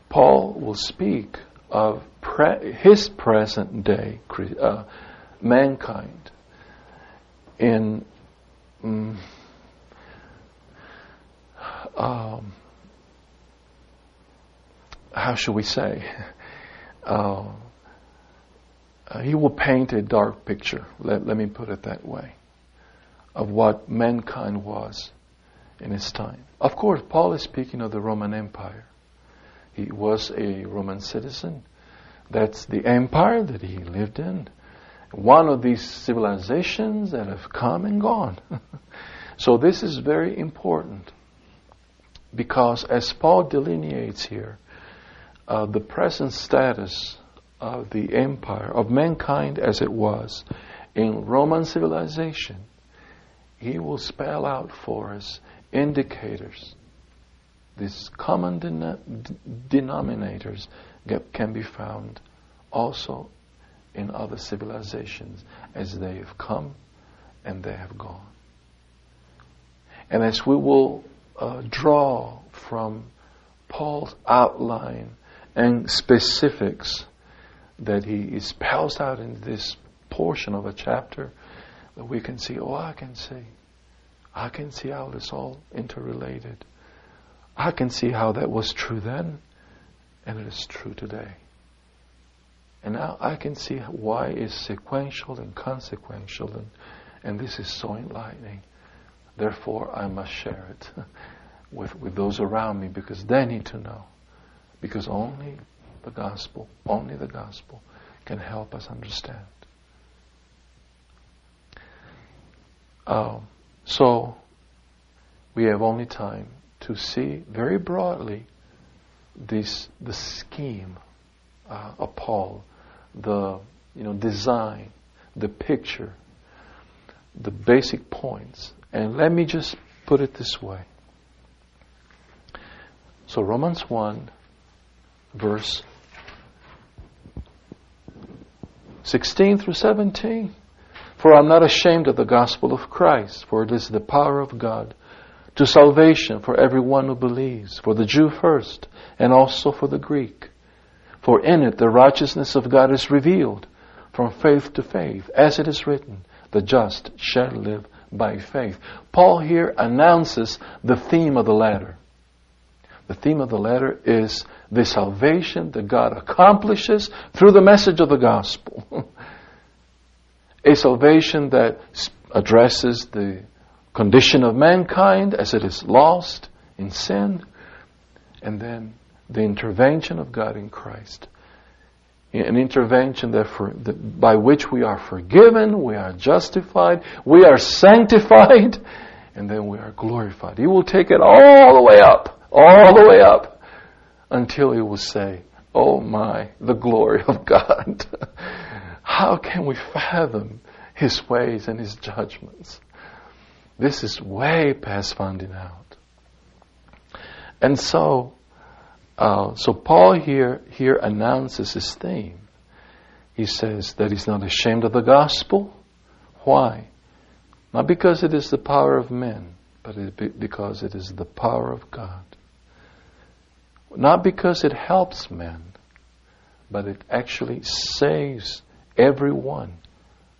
S1: Paul will speak of pre- his present day uh, mankind in um, um, how shall we say? Uh, he will paint a dark picture, let, let me put it that way, of what mankind was in his time. Of course, Paul is speaking of the Roman Empire. He was a Roman citizen. That's the empire that he lived in. One of these civilizations that have come and gone. so this is very important because as Paul delineates here, uh, the present status of the empire, of mankind as it was in Roman civilization, he will spell out for us indicators these common denominators get, can be found also in other civilizations as they have come and they have gone. And as we will uh, draw from Paul's outline and specifics that he spells out in this portion of a chapter, that we can see, oh, I can see. I can see how this all interrelated. I can see how that was true then, and it is true today. And now I can see why it's sequential and consequential, and, and this is so enlightening. Therefore, I must share it with, with those around me because they need to know. Because only the gospel, only the gospel can help us understand. Um, so, we have only time to see very broadly this the scheme uh, of Paul, the you know design, the picture, the basic points. And let me just put it this way. So Romans 1 verse 16 through 17. For I'm not ashamed of the gospel of Christ, for it is the power of God to salvation for everyone who believes, for the Jew first, and also for the Greek. For in it the righteousness of God is revealed from faith to faith, as it is written, the just shall live by faith. Paul here announces the theme of the letter. The theme of the letter is the salvation that God accomplishes through the message of the gospel. a salvation that addresses the condition of mankind as it is lost in sin, and then the intervention of God in Christ. An intervention that for, that by which we are forgiven, we are justified, we are sanctified, and then we are glorified. He will take it all the way up, all the way up, until He will say, Oh my, the glory of God. How can we fathom His ways and His judgments? This is way past finding out. And so, uh, so Paul here here announces his theme. He says that he's not ashamed of the gospel. Why? Not because it is the power of men, but it because it is the power of God. Not because it helps men, but it actually saves everyone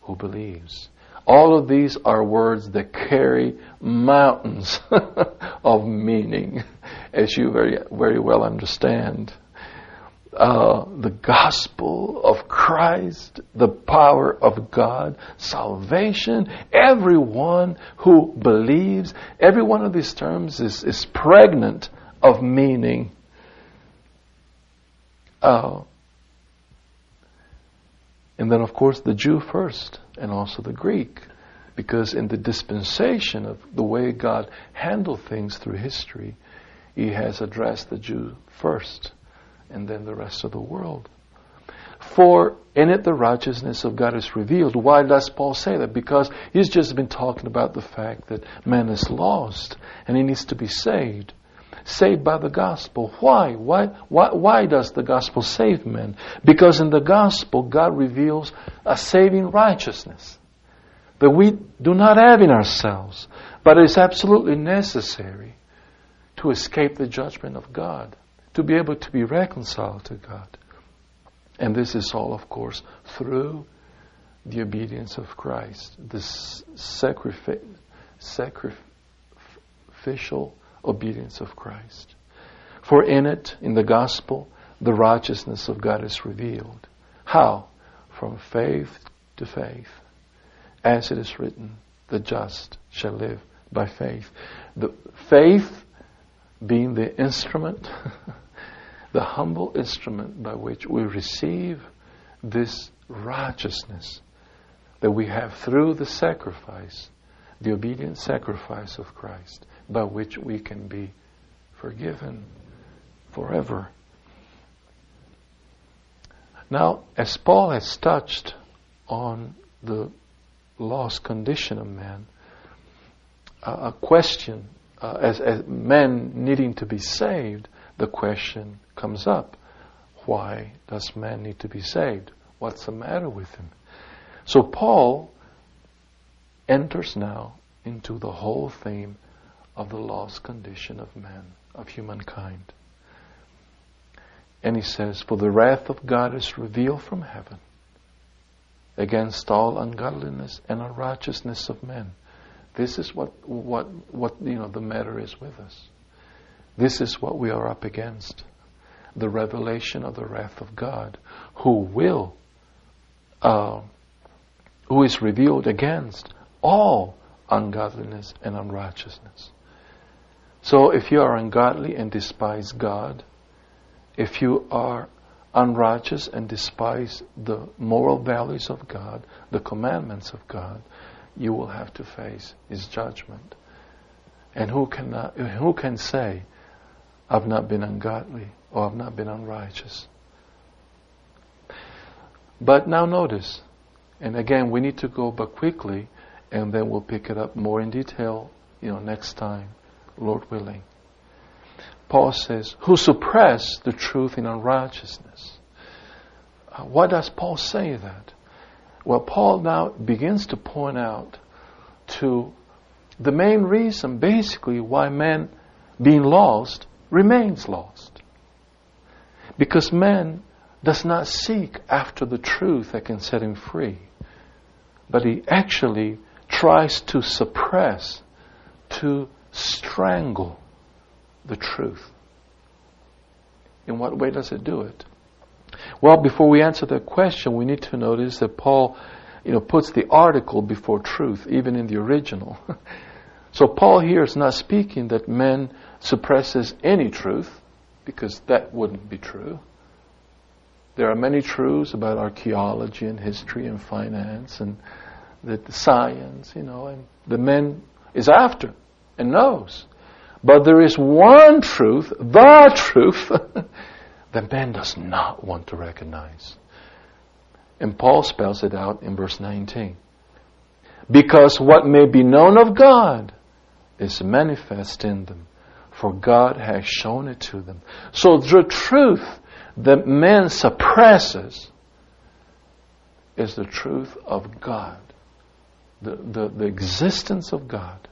S1: who believes. All of these are words that carry mountains of meaning, as you very, very well understand uh, the gospel of Christ, the power of God, salvation, everyone who believes, every one of these terms is, is pregnant of meaning. Uh, and then, of course, the Jew first, and also the Greek. Because in the dispensation of the way God handled things through history, He has addressed the Jew first and then the rest of the world. For in it the righteousness of God is revealed. Why does Paul say that? Because he's just been talking about the fact that man is lost and he needs to be saved. Saved by the gospel. Why? Why, why, why does the gospel save men? Because in the gospel, God reveals a saving righteousness that we do not have in ourselves, but is absolutely necessary to escape the judgment of God to be able to be reconciled to God. And this is all, of course, through the obedience of Christ, sacrific- sacrificial obedience of Christ. For in it, in the gospel, the righteousness of God is revealed. How? From faith to faith. As it is written, the just shall live by faith. The faith being the instrument the humble instrument by which we receive this righteousness that we have through the sacrifice, the obedient sacrifice of Christ, by which we can be forgiven forever. Now, as Paul has touched on the lost condition of man, a question uh, as, as men needing to be saved, the question comes up why does man need to be saved? What's the matter with him? So Paul enters now into the whole theme of the lost condition of man, of humankind. And he says, For the wrath of God is revealed from heaven against all ungodliness and unrighteousness of men. This is what, what, what you know, the matter is with us. This is what we are up against the revelation of the wrath of God, who will, uh, who is revealed against all ungodliness and unrighteousness. So if you are ungodly and despise God, if you are unrighteous and despise the moral values of God, the commandments of God, you will have to face His judgment. And who can, uh, who can say, I've not been ungodly or I've not been unrighteous. But now notice, and again, we need to go but quickly, and then we'll pick it up more in detail, you know, next time, Lord willing. Paul says, who suppress the truth in unrighteousness. Uh, why does Paul say that? Well, Paul now begins to point out to the main reason, basically, why man being lost remains lost. Because man does not seek after the truth that can set him free, but he actually tries to suppress, to strangle the truth. In what way does it do it? Well, before we answer that question, we need to notice that Paul, you know, puts the article before truth, even in the original. so Paul here is not speaking that man suppresses any truth, because that wouldn't be true. There are many truths about archaeology and history and finance and the, the science, you know, and the man is after and knows. But there is one truth, the truth, that man does not want to recognize. And Paul spells it out in verse 19. Because what may be known of God is manifest in them, for God has shown it to them. So the truth that man suppresses is the truth of God, the, the, the existence of God,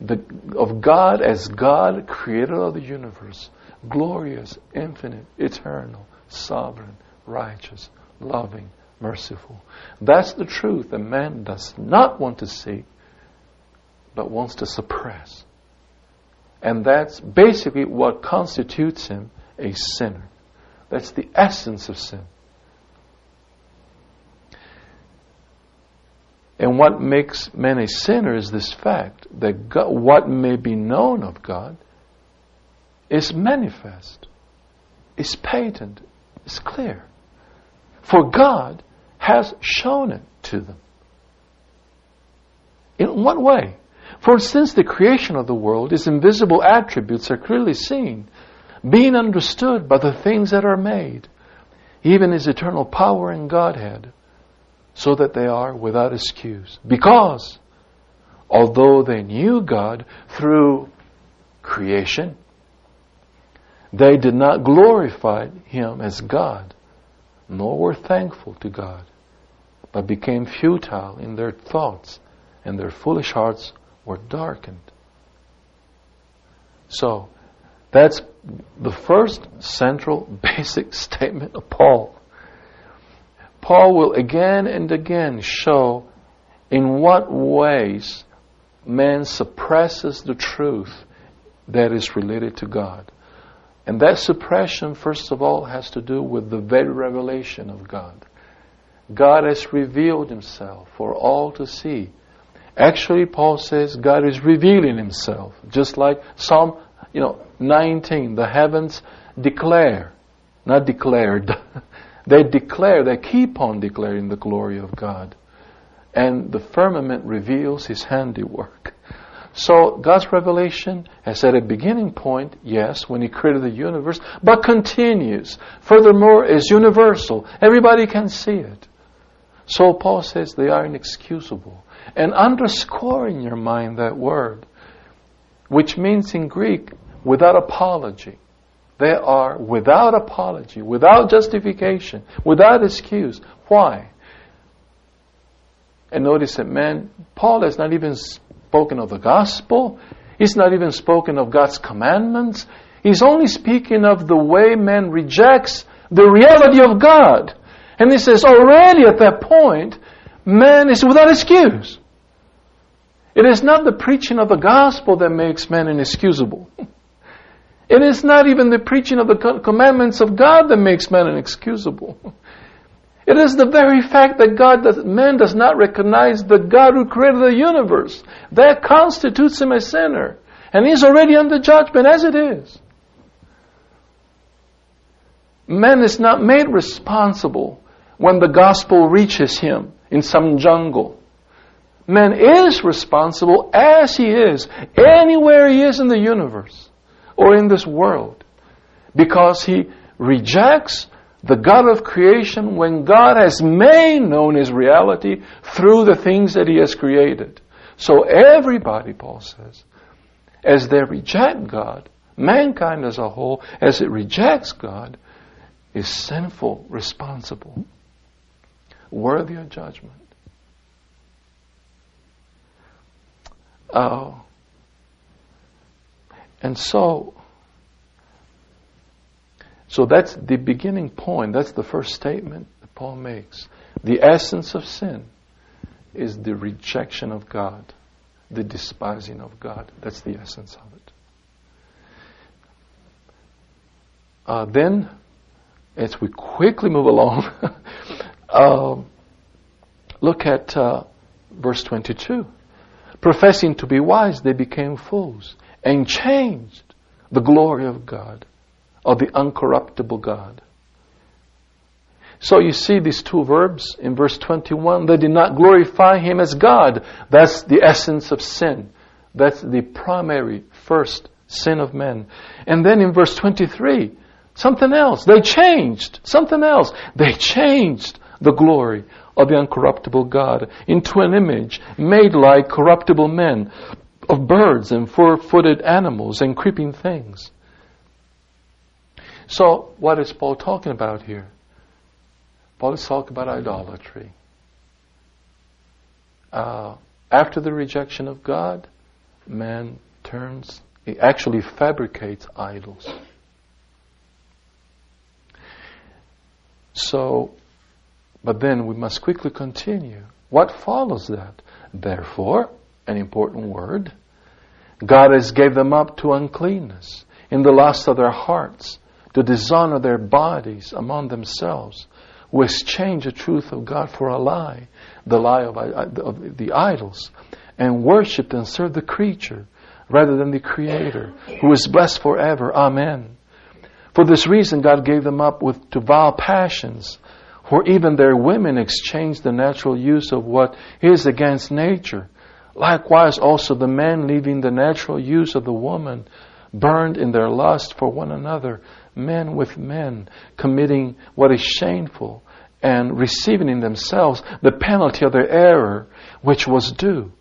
S1: the, of God as God, creator of the universe, glorious, infinite, eternal, sovereign, righteous, loving, merciful. That's the truth that man does not want to see, but wants to suppress. And that's basically what constitutes him a sinner. That's the essence of sin. And what makes man a sinner is this fact that God, what may be known of God is manifest, is patent, is clear. For God has shown it to them. In what way? For since the creation of the world, His invisible attributes are clearly seen, being understood by the things that are made, even His eternal power and Godhead, so that they are without excuse. Because, although they knew God through creation, they did not glorify Him as God, nor were thankful to God, but became futile in their thoughts, and their foolish hearts were darkened. So, that's the first central basic statement of Paul. Paul will again and again show in what ways man suppresses the truth that is related to God. And that suppression, first of all, has to do with the very revelation of God. God has revealed himself for all to see. Actually, Paul says God is revealing himself, just like Psalm you know, 19, the heavens declare, not declared, they declare, they keep on declaring the glory of God. And the firmament reveals his handiwork. So God's revelation has at a beginning point, yes, when He created the universe, but continues. Furthermore, is universal. Everybody can see it. So Paul says they are inexcusable. And underscore in your mind that word, which means in Greek, without apology. They are without apology, without justification, without excuse. Why? And notice that man, Paul has not even spoken of the gospel. He's not even spoken of God's commandments. He's only speaking of the way man rejects the reality of God. And he says oh, already at that point, man is without excuse. It is not the preaching of the gospel that makes man inexcusable. It is not even the preaching of the commandments of God that makes man inexcusable. It is the very fact that God does, man does not recognize the God who created the universe. That constitutes him a sinner. And he's already under judgment as it is. Man is not made responsible when the gospel reaches him in some jungle. Man is responsible as he is, anywhere he is in the universe or in this world. Because he rejects the God of creation when God has made known His reality through the things that He has created. So everybody, Paul says, as they reject God, mankind as a whole, as it rejects God, is sinful, responsible, worthy of judgment. Oh. And so, so that's the beginning point. That's the first statement that Paul makes. The essence of sin is the rejection of God, the despising of God. That's the essence of it. uh, then, as we quickly move along, uh, look at uh, verse 22. Professing to be wise, they became fools and changed the glory of God, of the uncorruptible God. So you see these two verbs in verse 21. They did not glorify Him as God. That's the essence of sin. That's the primary, first sin of men. And then in verse 23, something else. They changed. Something else. They changed the glory of the uncorruptible God into an image made like corruptible men, of birds and four footed animals and creeping things. So, what is Paul talking about here? Paul is talking about idolatry. Uh, after the rejection of God, man turns, he actually fabricates idols. So, but then we must quickly continue. What follows that? Therefore, an important word, God has gave them up to uncleanness in the lust of their hearts, to dishonor their bodies among themselves, who exchange the truth of God for a lie, the lie of, uh, of the idols, and worshipped and served the creature rather than the Creator, who is blessed forever. Amen. For this reason, God gave them up with, to vile passions, for even their women exchanged the natural use of what is against nature. Likewise, also the men, leaving the natural use of the woman, burned in their lust for one another, men with men, committing what is shameful, and receiving in themselves the penalty of their error, which was due.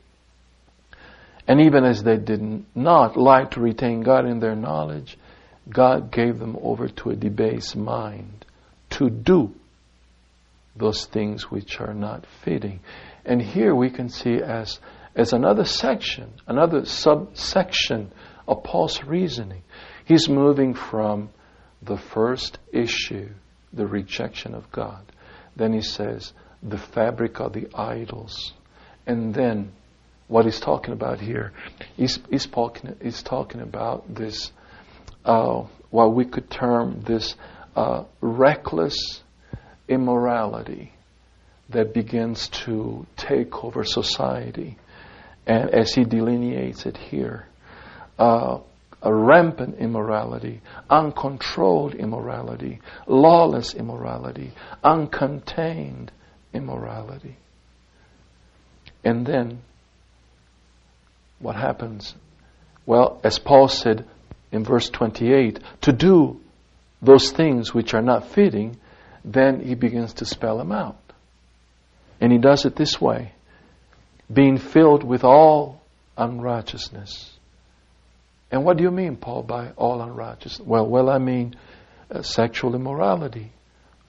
S1: And even as they did not like to retain God in their knowledge, God gave them over to a debased mind to do those things which are not fitting. And here we can see as, as another section, another subsection of Paul's reasoning. He's moving from the first issue, the rejection of God. Then he says, the fabric of the idols. And then what he's talking about here, he's, he's, talking, he's talking about this, uh, what we could term this uh, reckless immorality that begins to take over society. And as he delineates it here, uh, a rampant immorality, uncontrolled immorality, lawless immorality, uncontained immorality. And then, what happens? Well, as Paul said in verse 28, to do those things which are not fitting then he begins to spell them out. And he does it this way being filled with all unrighteousness. And what do you mean, Paul, by all unrighteousness? Well, well, I mean uh, sexual immorality.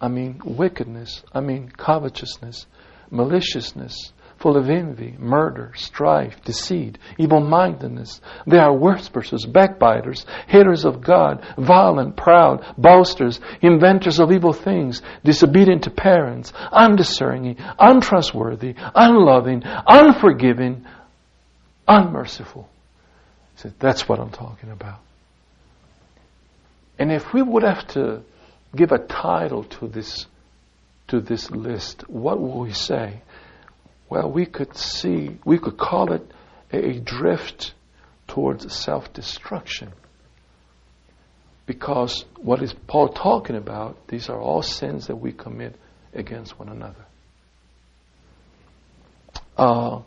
S1: I mean wickedness. I mean covetousness, maliciousness, full of envy, murder, strife, deceit, evil mindedness. They are whisperers, backbiters, haters of God, violent, proud, boasters, inventors of evil things, disobedient to parents, undiscerning, untrustworthy, unloving, unforgiving, unmerciful. Said, That's what I'm talking about. And if we would have to give a title to this to this list, what will we say? Well, we could see, we could call it a drift towards self destruction. Because what is Paul talking about? These are all sins that we commit against one another. Uh,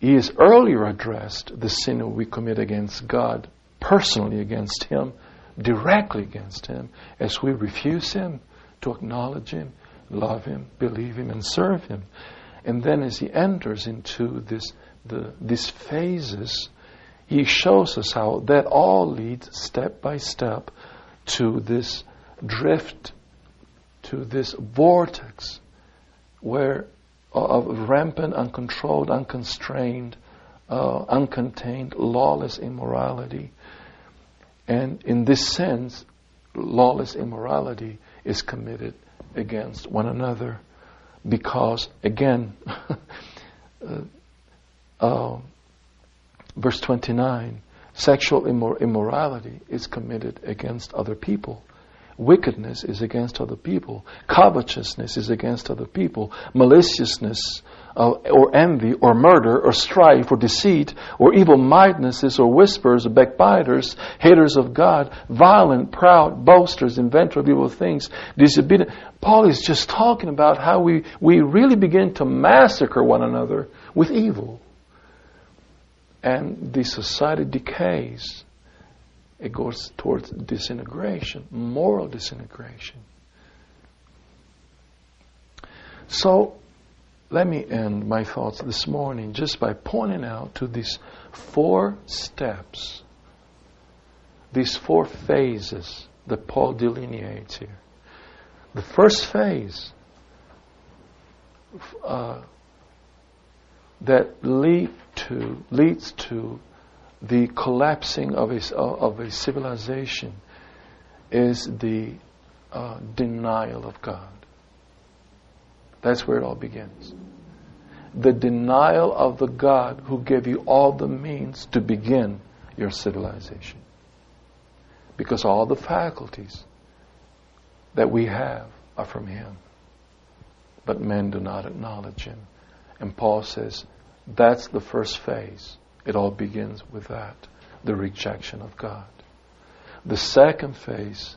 S1: he has earlier addressed the sin we commit against God, personally against Him, directly against Him, as we refuse Him to acknowledge Him love Him, believe Him, and serve Him. And then as He enters into this, the, these phases, He shows us how that all leads step by step to this drift, to this vortex where of rampant, uncontrolled, unconstrained, uh, uncontained, lawless immorality. And in this sense, lawless immorality is committed against one another because, again, uh, uh, verse 29 Sexual immor- immorality is committed against other people. Wickedness is against other people. Covetousness is against other people. Maliciousness uh, or envy or murder or strife or deceit or evil mindedness or whispers or backbiters, haters of God, violent, proud, boasters, inventors of evil things, disobedient. Paul is just talking about how we, we really begin to massacre one another with evil. And the society decays it goes towards disintegration, moral disintegration. So, let me end my thoughts this morning just by pointing out to these four steps, these four phases that Paul delineates here. The first phase uh, that lead to, leads to the collapsing of a, of a civilization is the uh, denial of God. That's where it all begins. The denial of the God who gave you all the means to begin your civilization. Because all the faculties that we have are from Him. But men do not acknowledge Him. And Paul says that's the first phase. It all begins with that the rejection of God. The second phase,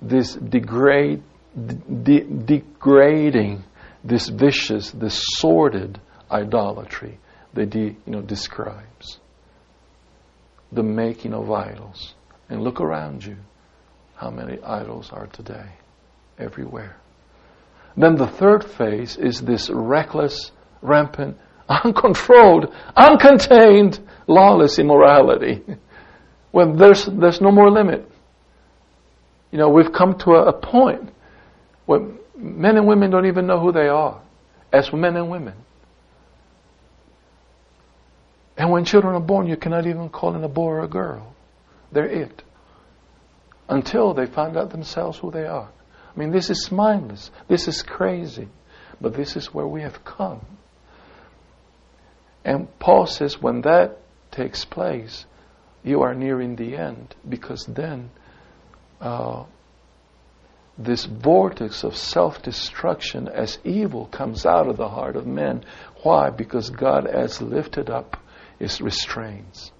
S1: this degrade, de- degrading, this vicious, this sordid idolatry that he you know, describes. The making of idols. And look around you how many idols are today, everywhere. Then the third phase is this reckless, rampant, uncontrolled, uncontained lawless immorality when there's, there's no more limit. You know, we've come to a, a point where men and women don't even know who they are as men and women. And when children are born, you cannot even call them a boy or a girl. They're it. Until they find out themselves who they are. I mean, this is mindless. This is crazy. But this is where we have come. And Paul says when that takes place, you are nearing the end because then uh, this vortex of self destruction as evil comes out of the heart of men. Why? Because God, as lifted up, is restrains.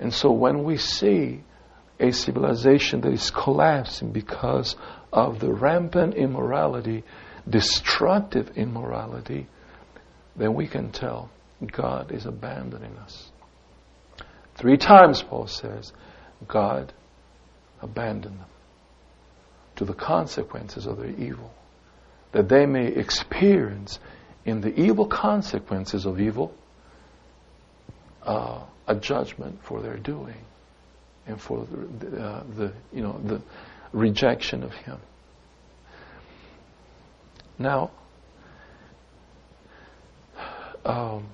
S1: And so when we see a civilization that is collapsing because of the rampant immorality, destructive immorality, then we can tell God is abandoning us. Three times, Paul says, God abandoned them to the consequences of their evil, that they may experience in the evil consequences of evil uh, a judgment for their doing and for the, uh, the, you know the rejection of Him. Now, um,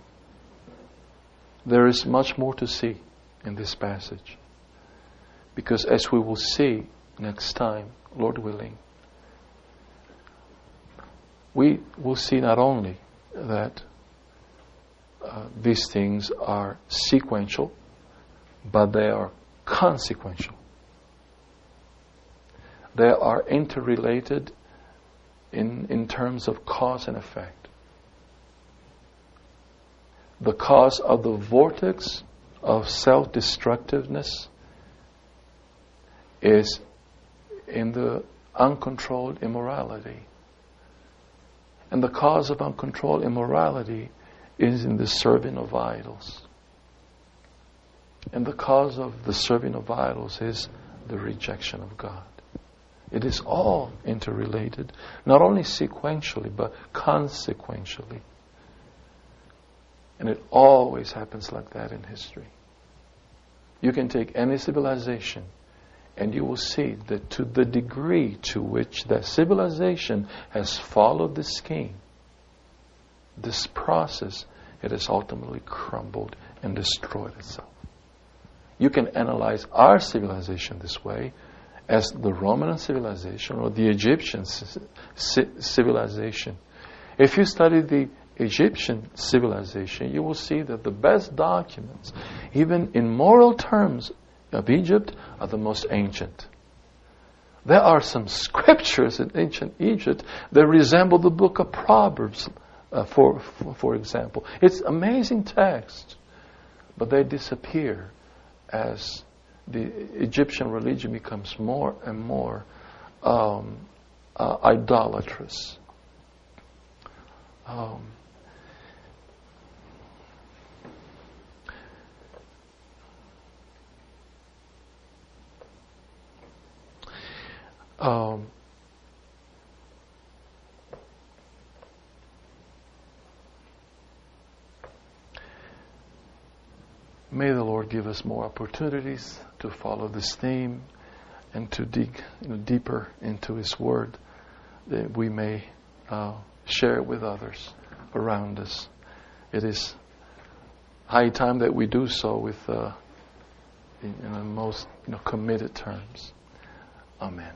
S1: there is much more to see in this passage. Because as we will see next time, Lord willing, we will see not only that uh, these things are sequential, but they are consequential. They are interrelated in, in terms of cause and effect the cause of the vortex of self destructiveness is in the uncontrolled immorality. And the cause of uncontrolled immorality is in the serving of idols. And the cause of the serving of idols is the rejection of God. It is all interrelated, not only sequentially, but consequentially. And it always happens like that in history. You can take any civilization and you will see that to the degree to which that civilization has followed this scheme, this process, it has ultimately crumbled and destroyed itself. You can analyze our civilization this way as the Roman civilization or the Egyptian civilization. If you study the Egyptian civilization, you will see that the best documents, even in moral terms, of Egypt are the most ancient. There are some scriptures in ancient Egypt that resemble the book of Proverbs, uh, for, for, for example. It's amazing text, but they disappear as the Egyptian religion becomes more and more um, uh, idolatrous. Um, um, may the Lord give us more opportunities to follow this theme and to dig you know, deeper into His Word that we may uh, share it with others around us. It is high time that we do so with uh, in, in the most you know, committed terms. Amen.